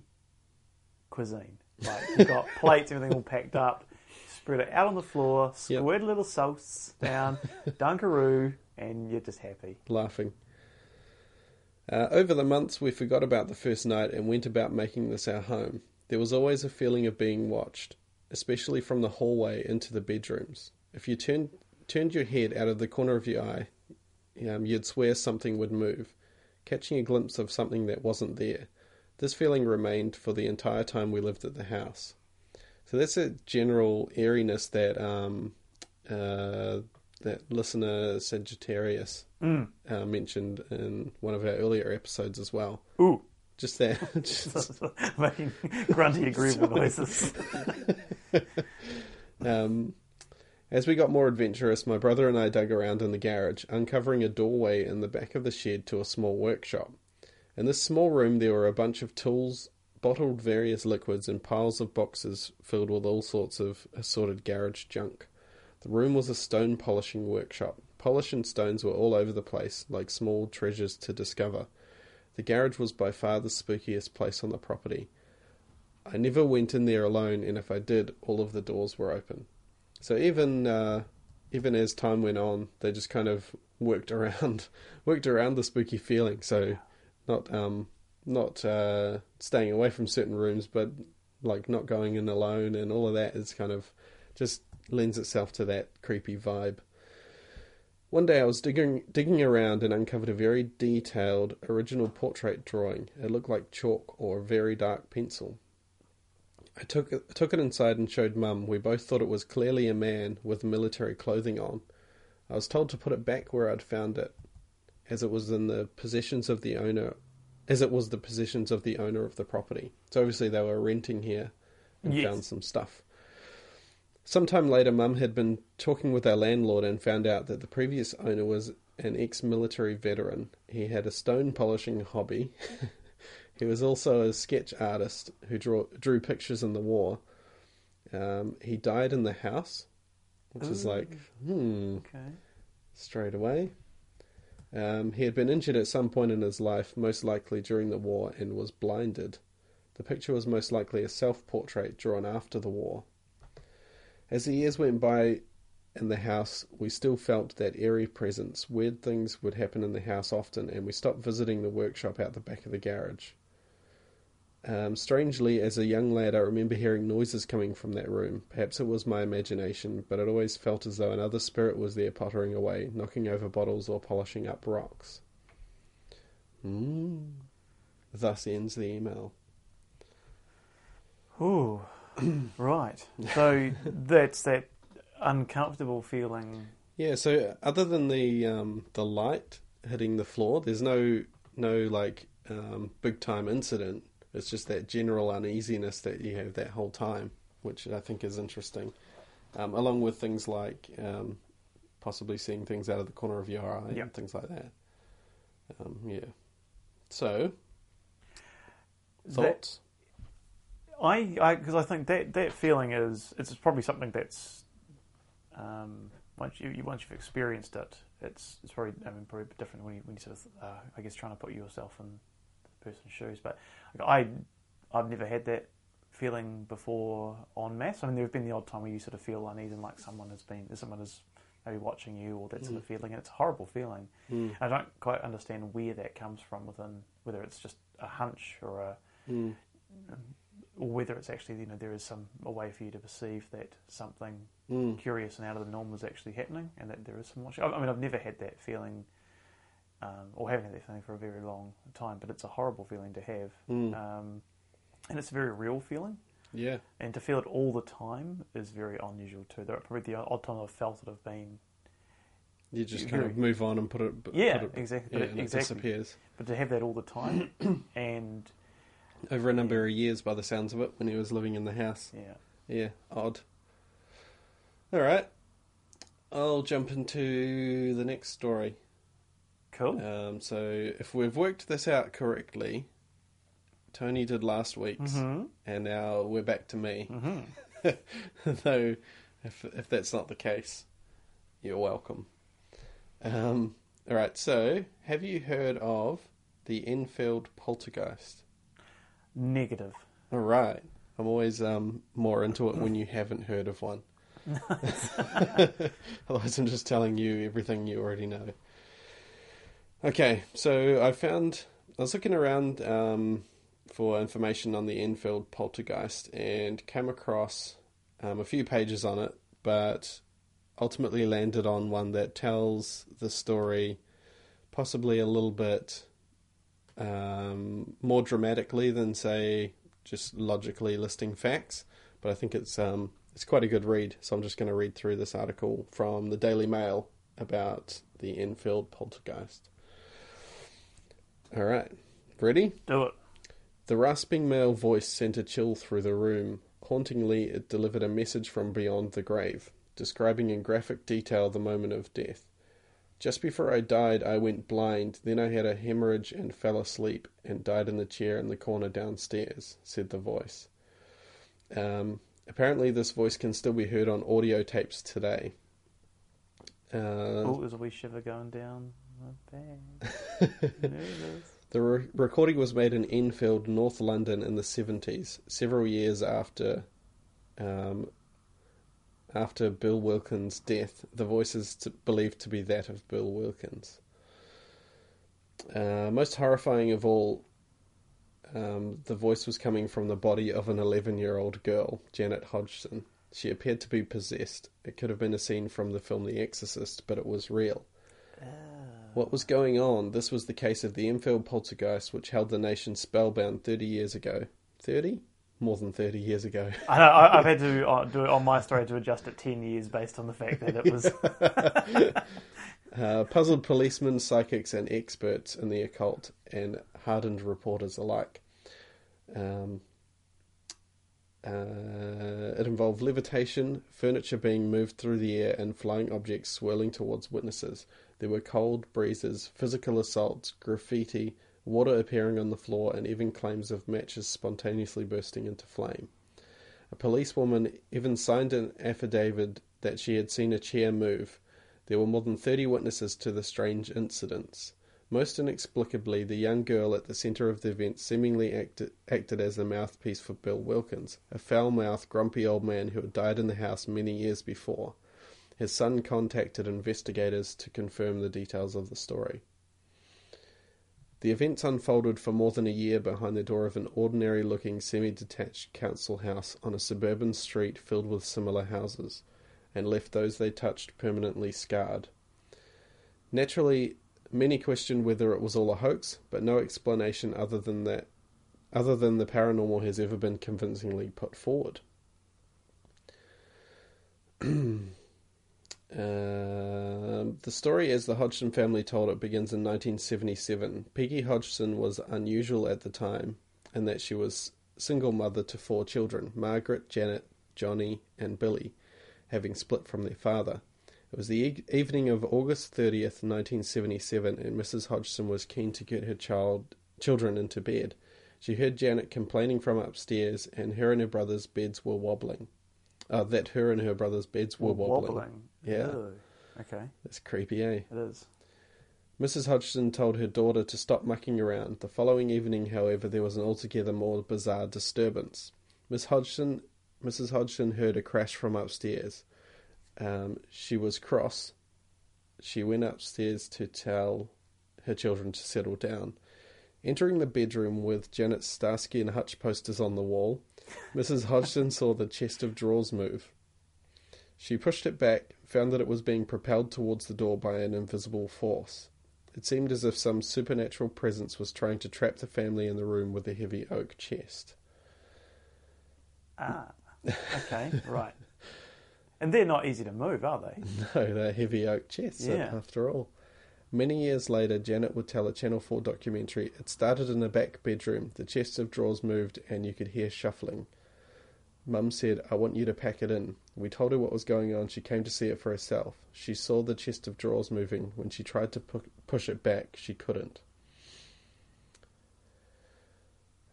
[SPEAKER 3] cuisine. Like you've got plates, everything all packed up, spread it out on the floor,
[SPEAKER 2] Yep.
[SPEAKER 3] squirt a little sauce down, dunkaroo, and you're just happy.
[SPEAKER 2] laughing. Uh, over the months, we forgot about the first night and went about making this our home. There was always a feeling of being watched, especially from the hallway into the bedrooms. If you turned turned your head out of the corner of your eye, um, you'd swear something would move, catching a glimpse of something that wasn't there. This feeling remained for the entire time we lived at the house. So that's a general airiness that um, uh, that listener Sagittarius
[SPEAKER 3] Mm.
[SPEAKER 2] uh, mentioned in one of our earlier episodes as well.
[SPEAKER 3] Ooh,
[SPEAKER 2] Just that. just,
[SPEAKER 3] making grunty agreeable noises.
[SPEAKER 2] um, as we got more adventurous, my brother and I dug around in the garage, uncovering a doorway in the back of the shed to a small workshop. In this small room, there were a bunch of tools, bottled various liquids, and piles of boxes filled with all sorts of assorted garage junk. The room was a stone polishing workshop. Polish and stones were all over the place, like small treasures to discover. The garage was by far the spookiest place on the property. I never went in there alone, and if I did, all of the doors were open. So even uh, even as time went on, they just kind of worked around worked around the spooky feeling. So not um, not uh, staying away from certain rooms, but like not going in alone, and all of that is kind of just lends itself to that creepy vibe. One day I was digging digging around and uncovered a very detailed original portrait drawing. It looked like chalk or very dark pencil. I took it, took it inside and showed Mum. We both thought it was clearly a man with military clothing on. I was told to put it back where I'd found it, as it was in the possessions of the owner, as it was the possessions of the owner of the property. So obviously they were renting here and
[SPEAKER 3] Yes.
[SPEAKER 2] found some stuff. Sometime later, Mum had been talking with our landlord and found out that the previous owner was an ex-military veteran. He had a stone polishing hobby. he was also a sketch artist who draw, drew pictures in the war. Um, he died in the house, which is like, hmm,
[SPEAKER 3] Okay.
[SPEAKER 2] straight away. Um, he had been injured at some point in his life, most likely during the war, and was blinded. The picture was most likely a self portrait drawn after the war. As the years went by in the house, we still felt that eerie presence. Weird things would happen in the house often, and we stopped visiting the workshop out the back of the garage. Um, strangely, as a young lad, I remember hearing noises coming from that room. Perhaps it was my imagination, but it always felt as though another spirit was there pottering away, knocking over bottles or polishing up rocks. Mm. Thus ends the email.
[SPEAKER 3] Ooh, right. So that's that uncomfortable feeling.
[SPEAKER 2] Yeah, so other than the um, the light hitting the floor, there's no no like um, big time incident. It's just that general uneasiness that you have that whole time, which I think is interesting. Um, along with things like um, possibly seeing things out of the corner of your eye
[SPEAKER 3] Yep.
[SPEAKER 2] and things like that. Um, yeah. So thoughts?
[SPEAKER 3] I, I, because I think that that feeling is it's probably something that's um, once you once you've experienced it, it's it's probably I mean probably different when you when you sort of uh, I guess trying to put yourself in the person's shoes. But like, I I've never had that feeling before on mass. I mean, there have been the odd time where you sort of feel uneasy, and like someone has been someone is maybe watching you or that sort of feeling, and it's a horrible feeling.
[SPEAKER 2] Mm.
[SPEAKER 3] I don't quite understand where that comes from within whether it's just a hunch or a
[SPEAKER 2] Mm.
[SPEAKER 3] Or whether it's actually you know there is some a way for you to perceive that something
[SPEAKER 2] Mm.
[SPEAKER 3] curious and out of the norm is actually happening, and that there is some watching. I mean, I've never had that feeling, um, or haven't had that feeling for a very long time. But it's a horrible feeling to have,
[SPEAKER 2] Mm.
[SPEAKER 3] um, and it's a very real feeling.
[SPEAKER 2] Yeah.
[SPEAKER 3] And to feel it all the time is very unusual too. There are probably the odd time I've felt it have been
[SPEAKER 2] You just
[SPEAKER 3] You
[SPEAKER 2] kind of move on and put it. put
[SPEAKER 3] Yeah,
[SPEAKER 2] it-
[SPEAKER 3] exactly.
[SPEAKER 2] Yeah,
[SPEAKER 3] But it-
[SPEAKER 2] and it
[SPEAKER 3] exactly.
[SPEAKER 2] disappears
[SPEAKER 3] But to have that all the time, and
[SPEAKER 2] over a number of years, by the sounds of it, when he was living in the house.
[SPEAKER 3] yeah,
[SPEAKER 2] Yeah, odd. All right, I'll jump into the next story.
[SPEAKER 3] cool.
[SPEAKER 2] Um, so, if we've worked this out correctly, Tony did last week's,
[SPEAKER 3] hmm
[SPEAKER 2] and now we're back to me.
[SPEAKER 3] hmm
[SPEAKER 2] Though, if if that's not the case, you're welcome. Um, all right. So, have you heard of the Enfield poltergeist?
[SPEAKER 3] Negative.
[SPEAKER 2] All right. I'm always um, more into it when you haven't heard of one. Otherwise, I'm just telling you everything you already know. Okay, so I found I was looking around um, for information on the Enfield poltergeist and came across um, a few pages on it, but ultimately landed on one that tells the story possibly a little bit um, more dramatically than say just logically listing facts. But I think it's um, it's quite a good read. So I'm just going to read through this article from the Daily Mail about the Enfield poltergeist. All right, ready?
[SPEAKER 3] Do it.
[SPEAKER 2] The rasping male voice sent a chill through the room. Hauntingly, it delivered a message from beyond the grave, describing in graphic detail the moment of death. Just before I died, I went blind, then I had a hemorrhage and fell asleep and died in the chair in the corner downstairs, said the voice. Um, apparently, this voice can still be heard on audio tapes today. Uh,
[SPEAKER 3] oh, there's a wee shiver going down my back. There it is.
[SPEAKER 2] The re- recording was made in Enfield, North London, in the seventies, several years after, um, after Bill Wilkins' death. The voice is to, believed to be that of Bill Wilkins. Uh, most horrifying of all, um, the voice was coming from the body of an eleven-year-old girl, Janet Hodgson. She appeared to be possessed. It could have been a scene from the film The Exorcist, but it was real. What was going on? This was the case of the Enfield poltergeist, which held the nation spellbound 30 years ago. 30? More than 30 years ago.
[SPEAKER 3] I know, I, I've had to uh, do it on my story to adjust it 10 years based on the fact that it was.
[SPEAKER 2] Uh, puzzled policemen, psychics, and experts in the occult, and hardened reporters alike. Um, uh, it involved levitation, furniture being moved through the air, and flying objects swirling towards witnesses. There were cold breezes, physical assaults, graffiti, water appearing on the floor, and even claims of matches spontaneously bursting into flame. A policewoman even signed an affidavit that she had seen a chair move. There were more than 30 witnesses to the strange incidents. Most inexplicably, the young girl at the centre of the event seemingly acted, acted as the mouthpiece for Bill Wilkins, a foul mouthed, grumpy old man who had died in the house many years before. His son contacted investigators to confirm the details of the story. The events unfolded for more than a year behind the door of an ordinary looking semi detached council house on a suburban street filled with similar houses, and left those they touched permanently scarred. Naturally, many questioned whether it was all a hoax, but no explanation other than that other than the paranormal has ever been convincingly put forward. Um, the story, as the Hodgson family told it, begins in 1977. Peggy Hodgson was unusual at the time in that she was single mother to four children Margaret, Janet, Johnny, and Billy, having split from their father. It was the e- evening of August 30th, 1977, and Mrs. Hodgson was keen to get her child children into bed. She heard Janet complaining from upstairs, and her and her brother's beds were wobbling. Uh, that her and her brother's beds were wobbling. Yeah.
[SPEAKER 3] Ew. Okay,
[SPEAKER 2] That's creepy, eh?
[SPEAKER 3] it is.
[SPEAKER 2] Mrs. Hodgson told her daughter to stop mucking around. The following evening, however, there was an altogether more bizarre disturbance. Miss Hodgson, Mrs. Hodgson heard a crash from upstairs. Um, she was cross. She went upstairs to tell her children to settle down. Entering the bedroom with Janet Starsky and Hutch posters on the wall, Mrs. Hodgson saw the chest of drawers move. She pushed it back, found that it was being propelled towards the door by an invisible force. It seemed as if some supernatural presence was trying to trap the family in the room with the heavy oak chest.
[SPEAKER 3] Ah, okay, right. And they're not easy to move, are they?
[SPEAKER 2] No, they're heavy oak chests,
[SPEAKER 3] Yeah.
[SPEAKER 2] after all. Many years later, Janet would tell a Channel 4 documentary. It started in a back bedroom. The chest of drawers moved, and you could hear shuffling. Mum said, I want you to pack it in. We told her what was going on. She came to see it for herself. She saw the chest of drawers moving. When she tried to pu- push it back, she couldn't.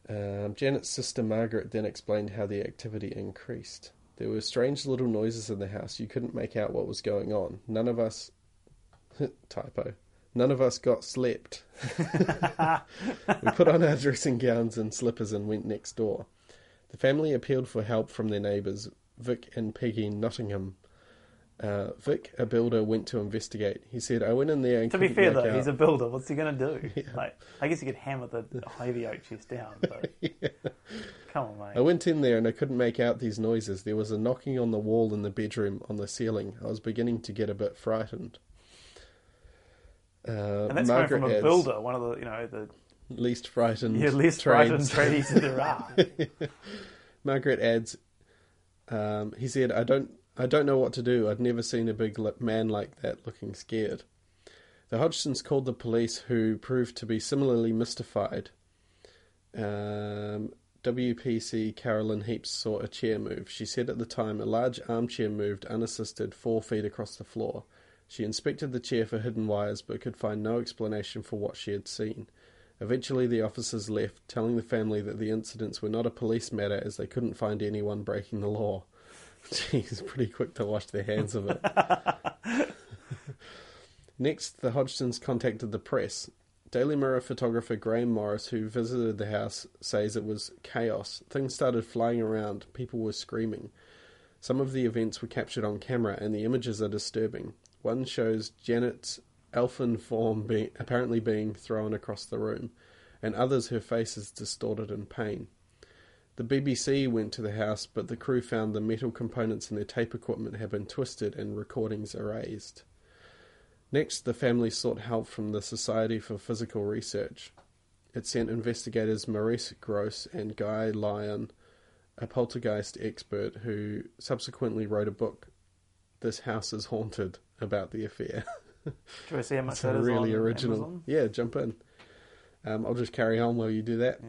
[SPEAKER 2] Um, Janet's sister Margaret then explained how the activity increased. There were strange little noises in the house. You couldn't make out what was going on. None of us. typo. None of us got slept. we put on our dressing gowns and slippers and went next door. The family appealed for help from their neighbours, Vic and Peggy Nottingham. Uh, Vic, a builder, went to investigate. He said, I went in there and
[SPEAKER 3] To be fair, though,
[SPEAKER 2] out.
[SPEAKER 3] he's a builder. What's he going to do? Like, I guess he could hammer the heavy oak chest down. But come on, mate.
[SPEAKER 2] I went in there and I couldn't make out these noises. There was a knocking on the wall in the bedroom on the ceiling. I was beginning to get a bit frightened. Uh,
[SPEAKER 3] and that's
[SPEAKER 2] Margaret
[SPEAKER 3] coming from a builder, one of the you know the
[SPEAKER 2] least frightened.
[SPEAKER 3] yeah, least frightened tradies there are.
[SPEAKER 2] Margaret adds, um, he said, "I don't, I don't know what to do. I'd never seen a big man like that looking scared." The Hodgsons called the police, who proved to be similarly mystified. Um, WPC Carolyn Heeps saw a chair move. She said at the time a large armchair moved unassisted four feet across the floor. She inspected the chair for hidden wires but could find no explanation for what she had seen. Eventually, the officers left, telling the family that the incidents were not a police matter as they couldn't find anyone breaking the law. Jeez, pretty quick to wash their hands of it. Next, the Hodgsons contacted the press. Daily Mirror photographer Graham Morris, who visited the house, says it was chaos. Things started flying around, people were screaming. Some of the events were captured on camera, and the images are disturbing. One shows Janet's elfin form apparently being thrown across the room, and others her face is distorted in pain. The BBC went to the house, but the crew found the metal components in their tape equipment had been twisted and recordings erased. Next, the family sought help from the Society for Psychical Research. It sent investigators Maurice Grosse and Guy Lyon, a poltergeist expert who subsequently wrote a book, This House is Haunted, about the affair.
[SPEAKER 3] Do I see how much
[SPEAKER 2] It's
[SPEAKER 3] that
[SPEAKER 2] a really original.
[SPEAKER 3] Amazon?
[SPEAKER 2] Yeah, jump in. Um, I'll just carry on while you do that.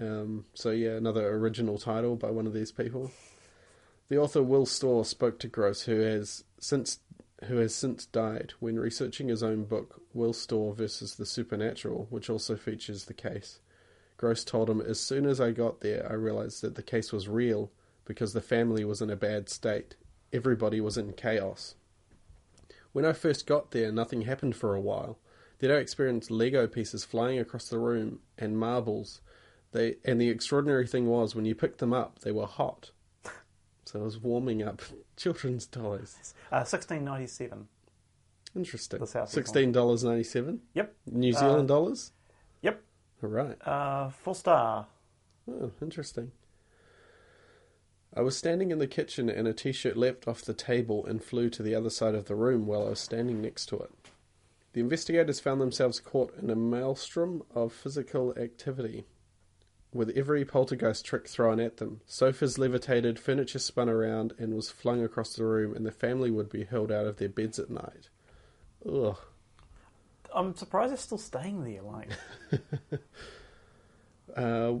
[SPEAKER 2] Um, so yeah, another original title by one of these people. The author Will Storr spoke to Grosse, who has since who has since died, when researching his own book, Will Storr versus the Supernatural, which also features the case. Grosse told him, As soon as I got there, I realized that the case was real because the family was in a bad state. Everybody was in chaos. When I first got there, nothing happened for a while. Then I experienced Lego pieces flying across the room and marbles. They and the extraordinary thing was when you picked them up, they were hot. So I was warming up children's toys.
[SPEAKER 3] Uh, sixteen ninety seven.
[SPEAKER 2] Interesting. Sixteen dollars ninety seven.
[SPEAKER 3] Yep.
[SPEAKER 2] New Zealand
[SPEAKER 3] Uh,
[SPEAKER 2] dollars.
[SPEAKER 3] Yep.
[SPEAKER 2] All right.
[SPEAKER 3] Uh, full star.
[SPEAKER 2] Oh, interesting. I was standing in the kitchen and a t shirt leapt off the table and flew to the other side of the room while I was standing next to it. The investigators found themselves caught in a maelstrom of physical activity, with every poltergeist trick thrown at them. Sofas levitated, furniture spun around and was flung across the room, and the family would be hurled out of their beds at night. Ugh.
[SPEAKER 3] I'm surprised they're still staying there. Like,
[SPEAKER 2] Uh,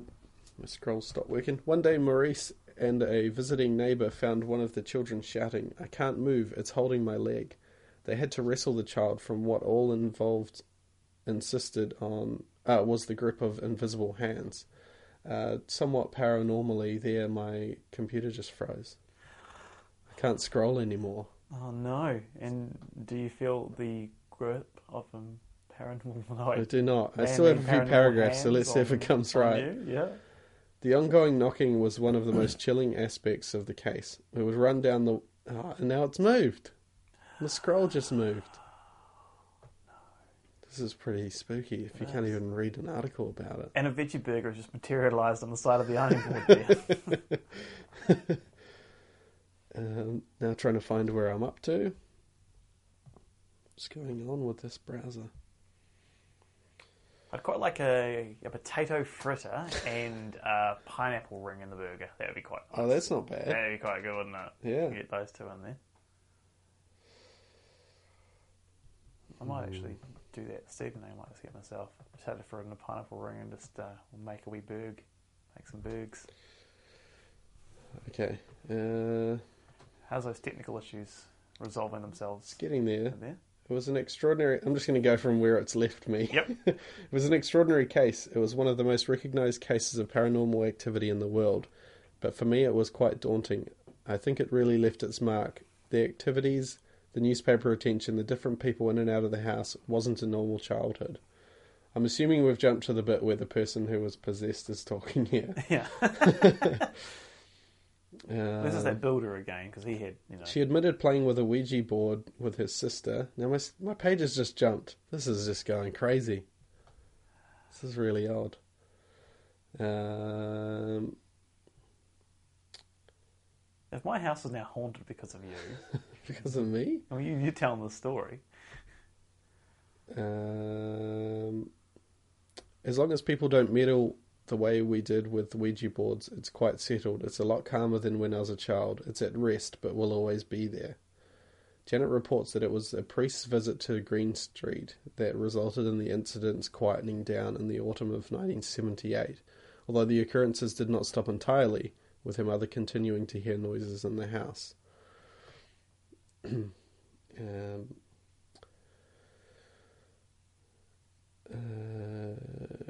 [SPEAKER 2] my scroll stopped working. One day, Maurice and a visiting neighbour found one of the children shouting, I can't move, it's holding my leg. They had to wrestle the child from what all involved insisted on uh, was the grip of invisible hands. Uh, somewhat paranormally, there, my computer just froze. I can't scroll anymore.
[SPEAKER 3] oh no! And do you feel the grip of um, paranormal?
[SPEAKER 2] I
[SPEAKER 3] Like,
[SPEAKER 2] do not. I still have a few paragraphs, so let's see if it comes right.
[SPEAKER 3] you? Yeah.
[SPEAKER 2] The ongoing knocking was one of the most chilling aspects of the case. It would run down the. Oh, and now it's moved. The scroll just moved. This is pretty spooky if you can't even read an article about it.
[SPEAKER 3] And a veggie burger has just materialised on the side of the ironing board there.
[SPEAKER 2] Um, now trying to find where I'm up to. What's going on with this browser?
[SPEAKER 3] I'd quite like a, a potato fritter and a pineapple ring in the burger. That would be quite nice.
[SPEAKER 2] Oh, that's not bad.
[SPEAKER 3] That'd be quite good, wouldn't it?
[SPEAKER 2] Yeah.
[SPEAKER 3] Get those two in there. I might actually do that this evening. I might just get myself a potato fritter and a pineapple ring and just uh, make a wee burg. Make some burgs.
[SPEAKER 2] Okay. Uh,
[SPEAKER 3] How's those technical issues resolving themselves
[SPEAKER 2] it's getting there.
[SPEAKER 3] there?
[SPEAKER 2] It was an extraordinary. I'm just going to go from where it's left me.
[SPEAKER 3] Yep.
[SPEAKER 2] it was an extraordinary case. It was one of the most recognized cases of paranormal activity in the world. But for me, it was quite daunting. I think it really left its mark. The activities, the newspaper attention, the different people in and out of the house wasn't a normal childhood. I'm assuming we've jumped to the bit where the person who was possessed is talking here.
[SPEAKER 3] Yeah.
[SPEAKER 2] Uh,
[SPEAKER 3] this is that builder again because he had, you know.
[SPEAKER 2] She admitted playing with a Ouija board with his sister. Now my my page has just jumped. This is just going crazy. This is really odd. Um,
[SPEAKER 3] If my house is now haunted because of you,
[SPEAKER 2] because of me.
[SPEAKER 3] I mean, you, you're telling the story.
[SPEAKER 2] Um, as long as people don't meddle the way we did with Ouija boards, it's quite settled. It's a lot calmer than when I was a child. It's at rest, but will always be there. Janet reports that it was a priest's visit to Green Street that resulted in the incidents quietening down in the autumn of 1978, although the occurrences did not stop entirely, with her mother continuing to hear noises in the house. um, uh,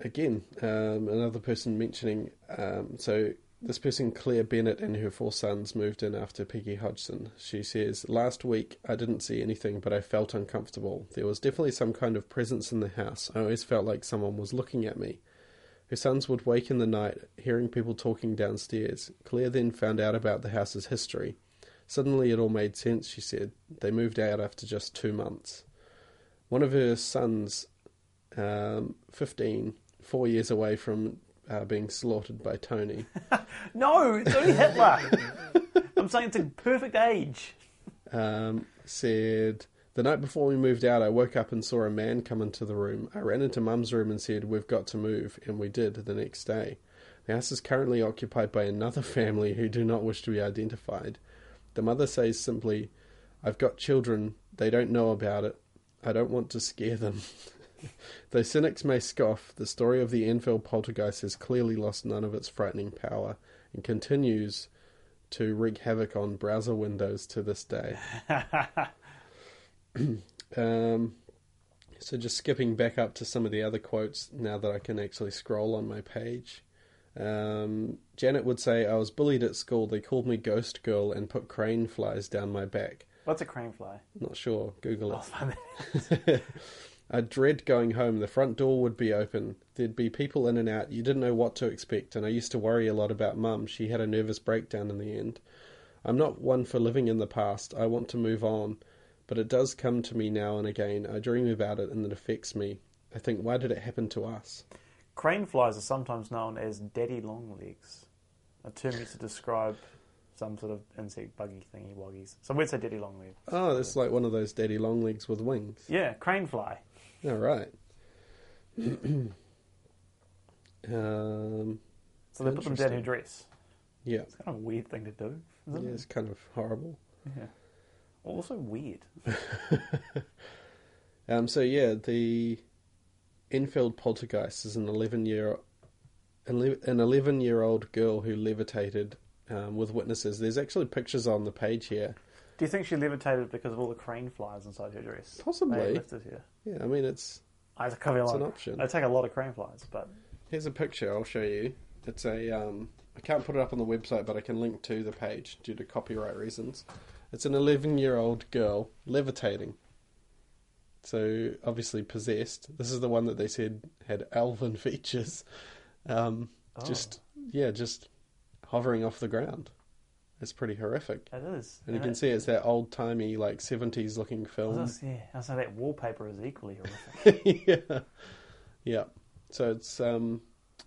[SPEAKER 2] again, um, another person mentioning. Um, so this person, Claire Bennett, and her four sons moved in after Peggy Hodgson. She says, "Last week I didn't see anything, but I felt uncomfortable. There was definitely some kind of presence in the house. I always felt like someone was looking at me." Her sons would wake in the night, hearing people talking downstairs. Claire then found out about the house's history. Suddenly it all made sense, she said. They moved out after just two months. One of her sons, um, 15, four years away from uh, being slaughtered by Tony,
[SPEAKER 3] No, it's only Hitler. I'm saying it's a perfect age.
[SPEAKER 2] um, said, The night before we moved out, I woke up and saw a man come into the room. I ran into Mum's room and said, We've got to move, and we did the next day. The house is currently occupied by another family who do not wish to be identified. The mother says simply, I've got children, they don't know about it. I don't want to scare them. Though cynics may scoff, the story of the Enfield poltergeist has clearly lost none of its frightening power and continues to wreak havoc on browser windows to this day. um, so just skipping back up to some of the other quotes now that I can actually scroll on my page. Um, Janet would say, I was bullied at school. They called me Ghost Girl and put crane flies down my back.
[SPEAKER 3] What's a crane fly?
[SPEAKER 2] Not sure. Google it. I dread going home. The front door would be open. There'd be people in and out. You didn't know what to expect, and I used to worry a lot about Mum. She had a nervous breakdown in the end. I'm not one for living in the past. I want to move on, but it does come to me now and again. I dream about it, and it affects me. I think, why did it happen to us?
[SPEAKER 3] Crane flies are sometimes known as daddy long legs, a term used to describe some sort of insect buggy thingy woggies. So we'd say daddy long leg.
[SPEAKER 2] Oh, it's like one of those daddy long legs with wings.
[SPEAKER 3] Yeah, crane fly.
[SPEAKER 2] All right. um,
[SPEAKER 3] So they put them dead her
[SPEAKER 2] Interesting.
[SPEAKER 3] dress.
[SPEAKER 2] yeah,
[SPEAKER 3] It's kind of a weird thing to do, isn't
[SPEAKER 2] yeah,
[SPEAKER 3] it?
[SPEAKER 2] it's kind of horrible.
[SPEAKER 3] Yeah. Also weird.
[SPEAKER 2] Um, so yeah, the Enfield poltergeist is an eleven year an eleven year old girl who levitated um, with witnesses. There's actually pictures on the page here.
[SPEAKER 3] Do you think she levitated because of all the crane flies inside her dress?
[SPEAKER 2] Possibly.
[SPEAKER 3] They lifted her.
[SPEAKER 2] Yeah, I mean it's
[SPEAKER 3] I could be
[SPEAKER 2] It's an option.
[SPEAKER 3] I take a lot of crane flies, but
[SPEAKER 2] here's a picture. I'll show you. It's a um, I can't put it up on the website, but I can link to the page due to copyright reasons. It's an eleven year old girl levitating. So obviously possessed. This is the one that they said had elven features. Um,
[SPEAKER 3] Oh.
[SPEAKER 2] Just yeah, just hovering off the ground. It's pretty horrific.
[SPEAKER 3] it is.
[SPEAKER 2] And you can see it's that old timey like seventies looking film.
[SPEAKER 3] was, yeah, I say that wallpaper is equally horrific.
[SPEAKER 2] yeah. Yeah. So it's um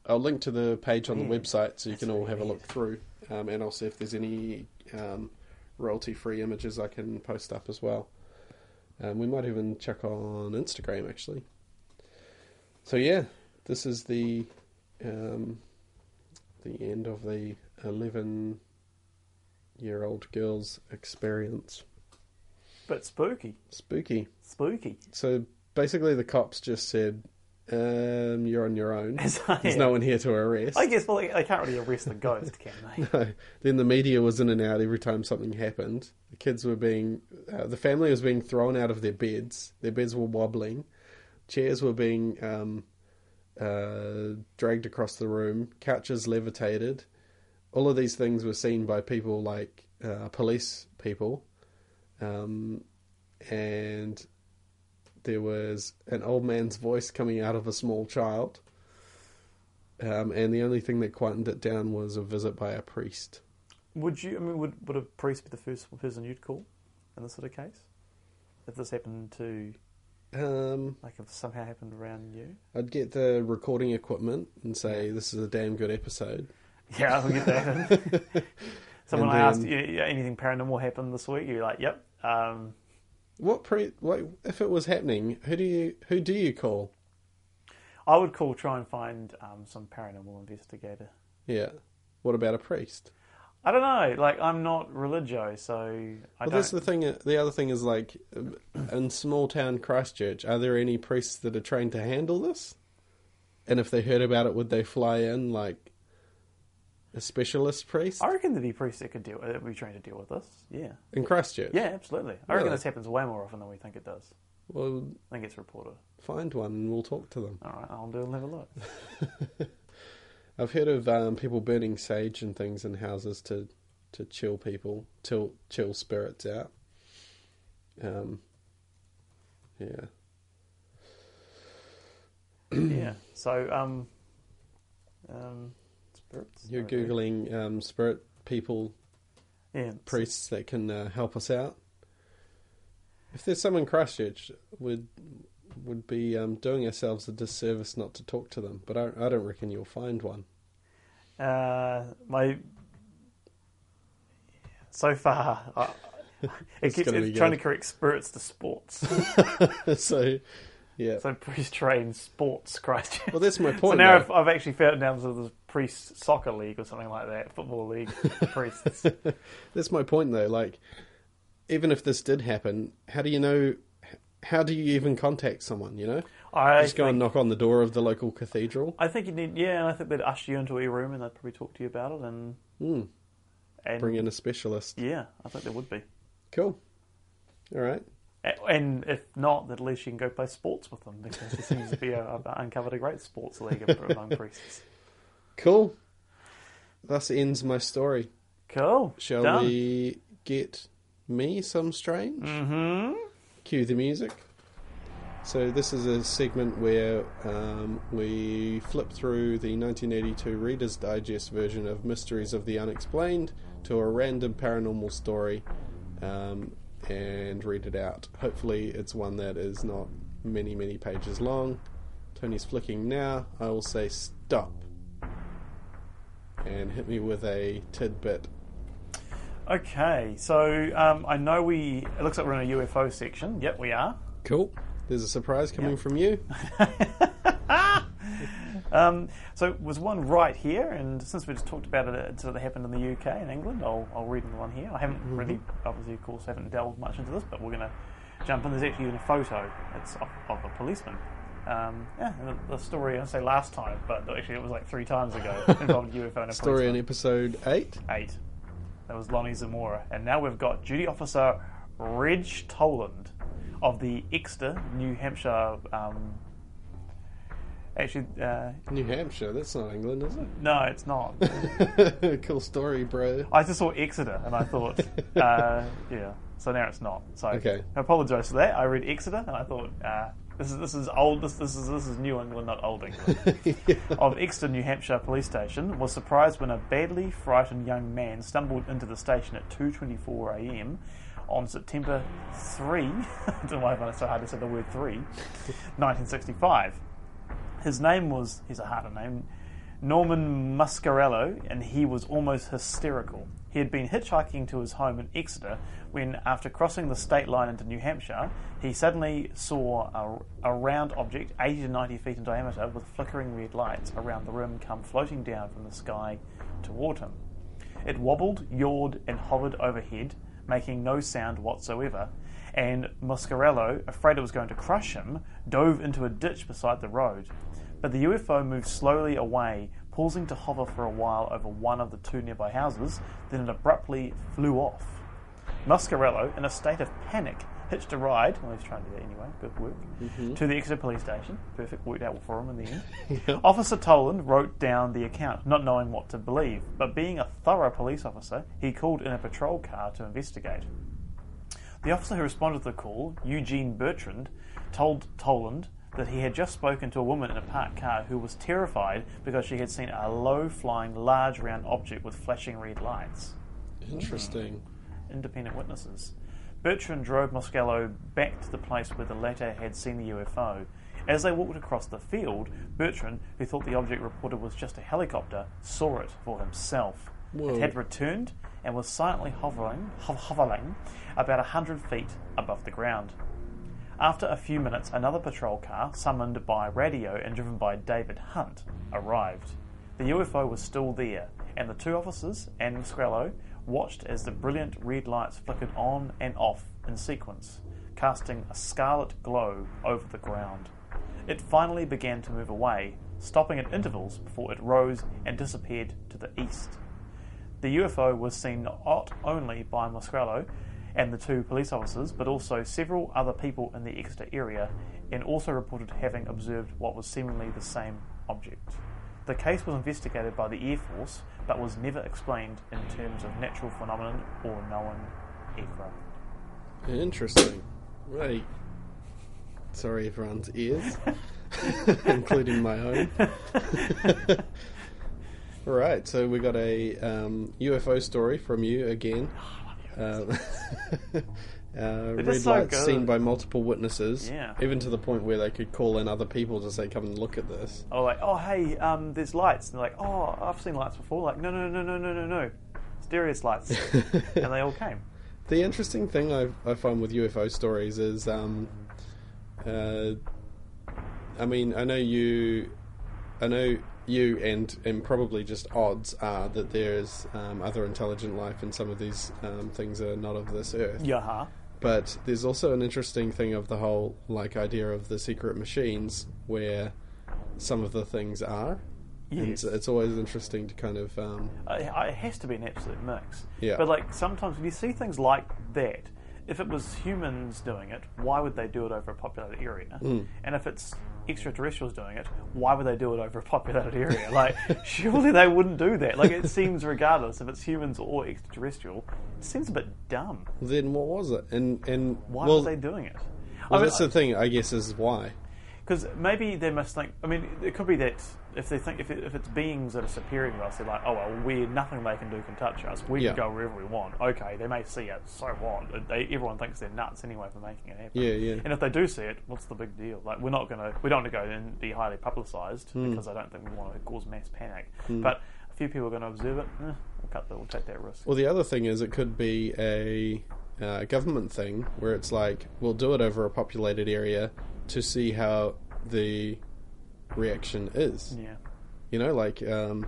[SPEAKER 2] I'll link to the page on the
[SPEAKER 3] Weird.
[SPEAKER 2] website so you can all have a look through. Um, and I'll see if there's any um, royalty free images I can post up as well. Um, we might even check on Instagram actually. So yeah, this is the um, the end of the eleven-year-old girl's experience.
[SPEAKER 3] But spooky,
[SPEAKER 2] Spooky.
[SPEAKER 3] spooky.
[SPEAKER 2] So basically, the cops just said, um, "You're on your own. There's no one here to arrest."
[SPEAKER 3] I guess well, they, they can't really arrest the ghost, can they?
[SPEAKER 2] No. Then the media was in and out every time something happened. The kids were being, uh, the family was being thrown out of their beds. Their beds were wobbling. Chairs were being um, uh, dragged across the room. Couches levitated. All of these things were seen by people like uh, police people. Um, and there was an old man's voice coming out of a small child. Um, and the only thing that quietened it down was a visit by a priest.
[SPEAKER 3] Would you? I mean, would would a priest be the first person you'd call in this sort of case? If this happened to,
[SPEAKER 2] Um,
[SPEAKER 3] like, if somehow happened around you?
[SPEAKER 2] I'd get the recording equipment and say, "This is a damn good episode."
[SPEAKER 3] Yeah, I'll get that. so when
[SPEAKER 2] And
[SPEAKER 3] I asked
[SPEAKER 2] then-
[SPEAKER 3] you, anything paranormal happened this week, you're like, "Yep." Um,
[SPEAKER 2] What pre? What if it was happening? Who do you who do you call?
[SPEAKER 3] I would call try and find um, some paranormal investigator.
[SPEAKER 2] Yeah. What about a priest?
[SPEAKER 3] I don't know. Like, I'm not religio, so I
[SPEAKER 2] Well,
[SPEAKER 3] don't.
[SPEAKER 2] that's the thing. The other thing is like in small town Christchurch, are there any priests that are trained to handle this? And if they heard about it, would they fly in like a specialist priest
[SPEAKER 3] I reckon there'd be priests that could deal. That would be trained to deal with this. Yeah.
[SPEAKER 2] in Christchurch?
[SPEAKER 3] Yeah, absolutely. I reckon
[SPEAKER 2] Really?
[SPEAKER 3] this happens way more often than we think it does.
[SPEAKER 2] Well,
[SPEAKER 3] I think it's reported.
[SPEAKER 2] find one and we'll talk to them.
[SPEAKER 3] All right, I'll do and have a look.
[SPEAKER 2] I've heard of um, people burning sage and things in houses to to chill people, chill chill spirits out. Um, yeah.
[SPEAKER 3] yeah. So, um, um, spirits.
[SPEAKER 2] You're googling um, spirit people,
[SPEAKER 3] Yeah.
[SPEAKER 2] priests that can uh, help us out. If there's someone in Christchurch, would would be um, doing ourselves a disservice not to talk to them. But I, I don't reckon you'll find one.
[SPEAKER 3] Uh, my so far, I, it
[SPEAKER 2] It's
[SPEAKER 3] keeps trying
[SPEAKER 2] good.
[SPEAKER 3] to correct spirits to sports.
[SPEAKER 2] so, yeah.
[SPEAKER 3] so priest trained sports Christchurch.
[SPEAKER 2] Well, that's my point.
[SPEAKER 3] So now
[SPEAKER 2] though.
[SPEAKER 3] I've, I've actually found down to the priest soccer league or something like that, football league priests.
[SPEAKER 2] That's my point, though. Like, even if this did happen, how do you know? How do you even contact someone? You know,
[SPEAKER 3] I
[SPEAKER 2] just go and knock on the door of the local cathedral.
[SPEAKER 3] I think you need, yeah, and I think they'd usher you into a room and they'd probably talk to you about it and,
[SPEAKER 2] Hmm.
[SPEAKER 3] and
[SPEAKER 2] Bring in a specialist.
[SPEAKER 3] yeah, I think there would be.
[SPEAKER 2] Cool. All right.
[SPEAKER 3] And if not, at least you can go play sports with them because there seems to be a, a uncovered a great sports league of among priests.
[SPEAKER 2] Cool. Thus ends my story.
[SPEAKER 3] Cool.
[SPEAKER 2] Shall
[SPEAKER 3] Done.
[SPEAKER 2] we get me some strange?
[SPEAKER 3] Mm-hmm.
[SPEAKER 2] Cue the music. So this is a segment where um, we flip through the 1982 Reader's Digest version of Mysteries of the Unexplained to a random paranormal story um, and read it out. Hopefully, it's one that is not many, many pages long. Tony's flicking now. I will say stop and hit me with a tidbit.
[SPEAKER 3] Okay, so um, I know we. It looks like we're in a UFO section. Yep, we are.
[SPEAKER 2] Cool. There's a surprise coming
[SPEAKER 3] Yep.
[SPEAKER 2] from you.
[SPEAKER 3] Um, so was one right here, and since we just talked about it, it sort of happened in the UK and England. I'll, I'll read the one here. I haven't really, obviously, of course, haven't delved much into this, but we're going to jump in. There's actually even a photo. It's of, of a policeman. Um, yeah, the, the story I say last time, but actually it was like three times ago. involved UFO and a
[SPEAKER 2] Story in episode 8.
[SPEAKER 3] eight. That was Lonnie Zamora. And now we've got Duty Officer Reg Toland of the Exeter, New Hampshire. Um, actually, uh,
[SPEAKER 2] New Hampshire, that's not England, is it?
[SPEAKER 3] no, it's not.
[SPEAKER 2] cool story, bro.
[SPEAKER 3] I just saw Exeter and I thought, uh, yeah. So now it's not. So
[SPEAKER 2] Okay.
[SPEAKER 3] I apologise for that. I read Exeter and I thought, uh, this is this is old. This this is this is New England, not old England. of Exeter, New Hampshire police station was surprised when a badly frightened young man stumbled into the station at 2:24 a.m. on September 3. I don't know why I find it so hard to say the word 3. 1965. His name was, he's a harder name, Norman Muscarello, and he was almost hysterical. He had been hitchhiking to his home in Exeter when, after crossing the state line into New Hampshire, he suddenly saw a, a round object 80 to 90 feet in diameter with flickering red lights around the rim come floating down from the sky toward him. It wobbled, yawed, and hovered overhead, making no sound whatsoever, and Muscarello, afraid it was going to crush him, dove into a ditch beside the road. But the UFO moved slowly away, pausing to hover for a while over one of the two nearby houses, then it abruptly flew off. Muscarello, in a state of panic, hitched a ride, well, he's trying to do that anyway, good work, mm-hmm. to the Exeter police station. Perfect, worked out for him in the end. Officer Toland wrote down the account, not knowing what to believe, but being a thorough police officer, he called in a patrol car to investigate. The officer who responded to the call, Eugene Bertrand, told Toland that he had just spoken to a woman in a parked car who was terrified because she had seen a low flying, large round object with flashing red lights.
[SPEAKER 2] Interesting. Hmm.
[SPEAKER 3] Independent witnesses. Bertrand drove Moscallo back to the place where the latter had seen the UFO. As they walked across the field, Bertrand, who thought the object reported was just a helicopter, saw it for himself.
[SPEAKER 2] Whoa.
[SPEAKER 3] It had returned and was silently hovering, ho- hovering about a hundred feet above the ground. After a few minutes, another patrol car, summoned by radio and driven by David Hunt, arrived. The UFO was still there, and the two officers and Muscrello watched as the brilliant red lights flickered on and off in sequence, casting a scarlet glow over the ground. It finally began to move away, stopping at intervals before it rose and disappeared to the east. The UFO was seen not only by Moscrello and the two police officers, but also several other people in the Exeter area, and also reported having observed what was seemingly the same object. The case was investigated by the Air Force, but was never explained in terms of natural phenomenon or known aircraft.
[SPEAKER 2] Interesting. Right. Sorry, everyone's ears, including my own. right, so we got a um, UFO story from you again. Um, uh, red
[SPEAKER 3] is so
[SPEAKER 2] lights seen by multiple witnesses,
[SPEAKER 3] Yeah.
[SPEAKER 2] even to the point where they could call in other people to say, "Come and look at this."
[SPEAKER 3] Oh, like, oh, hey, um, there's lights. And they're like, oh, I've seen lights before. Like, no, no, no, no, no, no, no. Mysterious lights. and they all came.
[SPEAKER 2] The interesting thing I, I find with UFO stories is, um, uh, I mean, I know you, I know you, and and probably just odds are that there's um, other intelligent life, and some of these um, things are not of this earth.
[SPEAKER 3] Yaha.
[SPEAKER 2] But there's also an interesting thing of the whole like idea of the secret machines, where some of the things are. And
[SPEAKER 3] Yes.
[SPEAKER 2] it's, it's always interesting to kind of um,
[SPEAKER 3] Uh, it has to be an absolute mix.
[SPEAKER 2] Yeah.
[SPEAKER 3] But like sometimes when you see things like that, if it was humans doing it, why would they do it over a populated area?
[SPEAKER 2] Mm.
[SPEAKER 3] And if it's extraterrestrials doing it, why would they do it over a populated area? Like, surely they wouldn't do that. Like, it seems, regardless if it's humans or extraterrestrial, it seems a bit dumb.
[SPEAKER 2] then what was it? And and
[SPEAKER 3] Why
[SPEAKER 2] well,
[SPEAKER 3] were they doing it?
[SPEAKER 2] well, that's the thing. I guess is why.
[SPEAKER 3] Because maybe they must think. I mean, it could be that if they think if, it, if it's beings that are superior to us, they're like, oh well, we're nothing they can do can touch us. We
[SPEAKER 2] Yeah.
[SPEAKER 3] can go wherever we want. Okay, they may see it. So what? They, everyone thinks they're nuts anyway for making it happen.
[SPEAKER 2] Yeah, yeah.
[SPEAKER 3] And if they do see it, what's the big deal? Like, we're not gonna we don't want to go and be highly publicised
[SPEAKER 2] Hmm.
[SPEAKER 3] because I don't think we want to cause mass panic. But a few people are going to observe it. Eh, we'll cut the, we'll take that risk.
[SPEAKER 2] Well, the other thing is it could be a uh, government thing where it's like we'll do it over a populated area to see how the reaction is.
[SPEAKER 3] yeah.
[SPEAKER 2] You know, like um,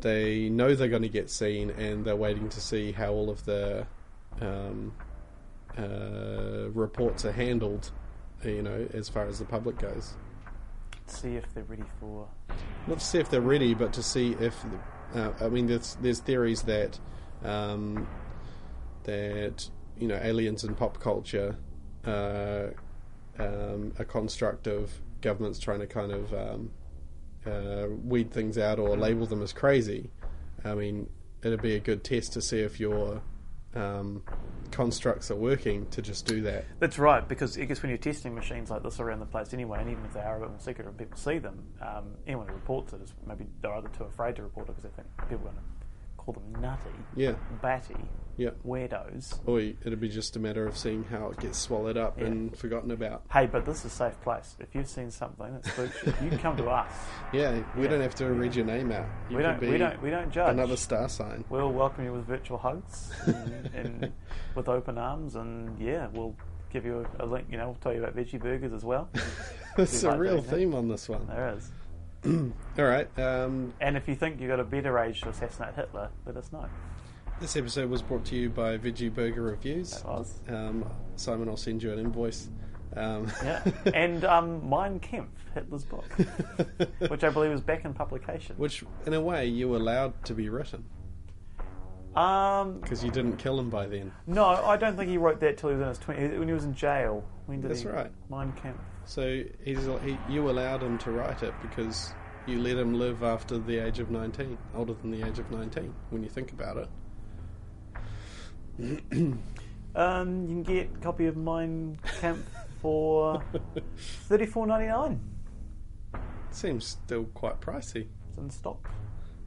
[SPEAKER 2] they know they're going to get seen, and they're waiting to see how all of the um, uh, reports are handled. You know, as far as the public goes.
[SPEAKER 3] See if they're ready for.
[SPEAKER 2] not to see if they're ready, but to see if. Uh, I mean, there's there's theories that um, that you know aliens in pop culture uh, um, a construct of governments trying to kind of um, uh, weed things out or label them as crazy. I mean, it'd be a good test to see if your um, constructs are working to just do that.
[SPEAKER 3] That's right, because I guess when you're testing machines like this around the place anyway, and even if they are a bit more secret and people see them, um, anyone who reports it is maybe they're either too afraid to report it because they think people are going to call them nutty,
[SPEAKER 2] Yeah.
[SPEAKER 3] batty,
[SPEAKER 2] Yep.
[SPEAKER 3] weirdos.
[SPEAKER 2] Or it'd be just a matter of seeing how it gets swallowed up
[SPEAKER 3] Yeah.
[SPEAKER 2] and forgotten about.
[SPEAKER 3] Hey, but this is a safe place. If you've seen something that spooks you, you can come to us.
[SPEAKER 2] Yeah, we
[SPEAKER 3] Yeah.
[SPEAKER 2] don't have to read your name out. You
[SPEAKER 3] we don't. We don't. We don't judge.
[SPEAKER 2] another star sign.
[SPEAKER 3] We'll welcome you with virtual hugs and, and with open arms, and yeah, we'll give you a, a link. You know, we'll tell you about veggie burgers as well.
[SPEAKER 2] There's a
[SPEAKER 3] like
[SPEAKER 2] real
[SPEAKER 3] that?
[SPEAKER 2] theme on this one.
[SPEAKER 3] There is.
[SPEAKER 2] All right. Um,
[SPEAKER 3] And if you think you've got a better age to assassinate Hitler, let us know.
[SPEAKER 2] This episode was brought to you by Veggie Burger Reviews.
[SPEAKER 3] That was.
[SPEAKER 2] Um, Simon, I'll send you an invoice. Um,
[SPEAKER 3] Yeah. and um, Mein Kampf, Hitler's book, which I believe is back in publication.
[SPEAKER 2] Which, in a way, you were allowed to be written
[SPEAKER 3] Um,
[SPEAKER 2] because you didn't kill him by then.
[SPEAKER 3] no, I don't think he wrote that till he was in his twenties. When he was in jail. When did
[SPEAKER 2] That's
[SPEAKER 3] he?
[SPEAKER 2] right.
[SPEAKER 3] Mein Kampf.
[SPEAKER 2] So he's he, you allowed him to write it because you let him live after the age of nineteen, older than the age of nineteen. When you think about it,
[SPEAKER 3] Um, you can get a copy of Mein Kampf for thirty four ninety nine.
[SPEAKER 2] seems still quite pricey.
[SPEAKER 3] It's in stock.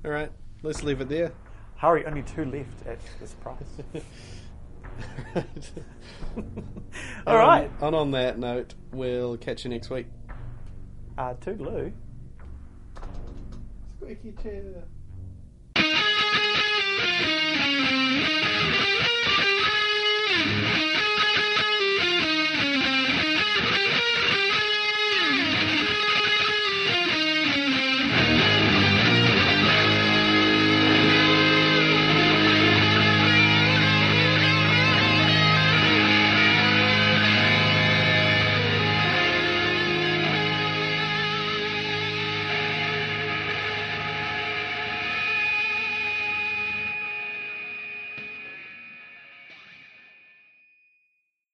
[SPEAKER 2] All right, let's leave it there.
[SPEAKER 3] Hurry, only two left at this price. All
[SPEAKER 2] Um,
[SPEAKER 3] right.
[SPEAKER 2] And on that note, we'll catch you next week.
[SPEAKER 3] Uh, toodaloo.
[SPEAKER 2] Squeaky chair.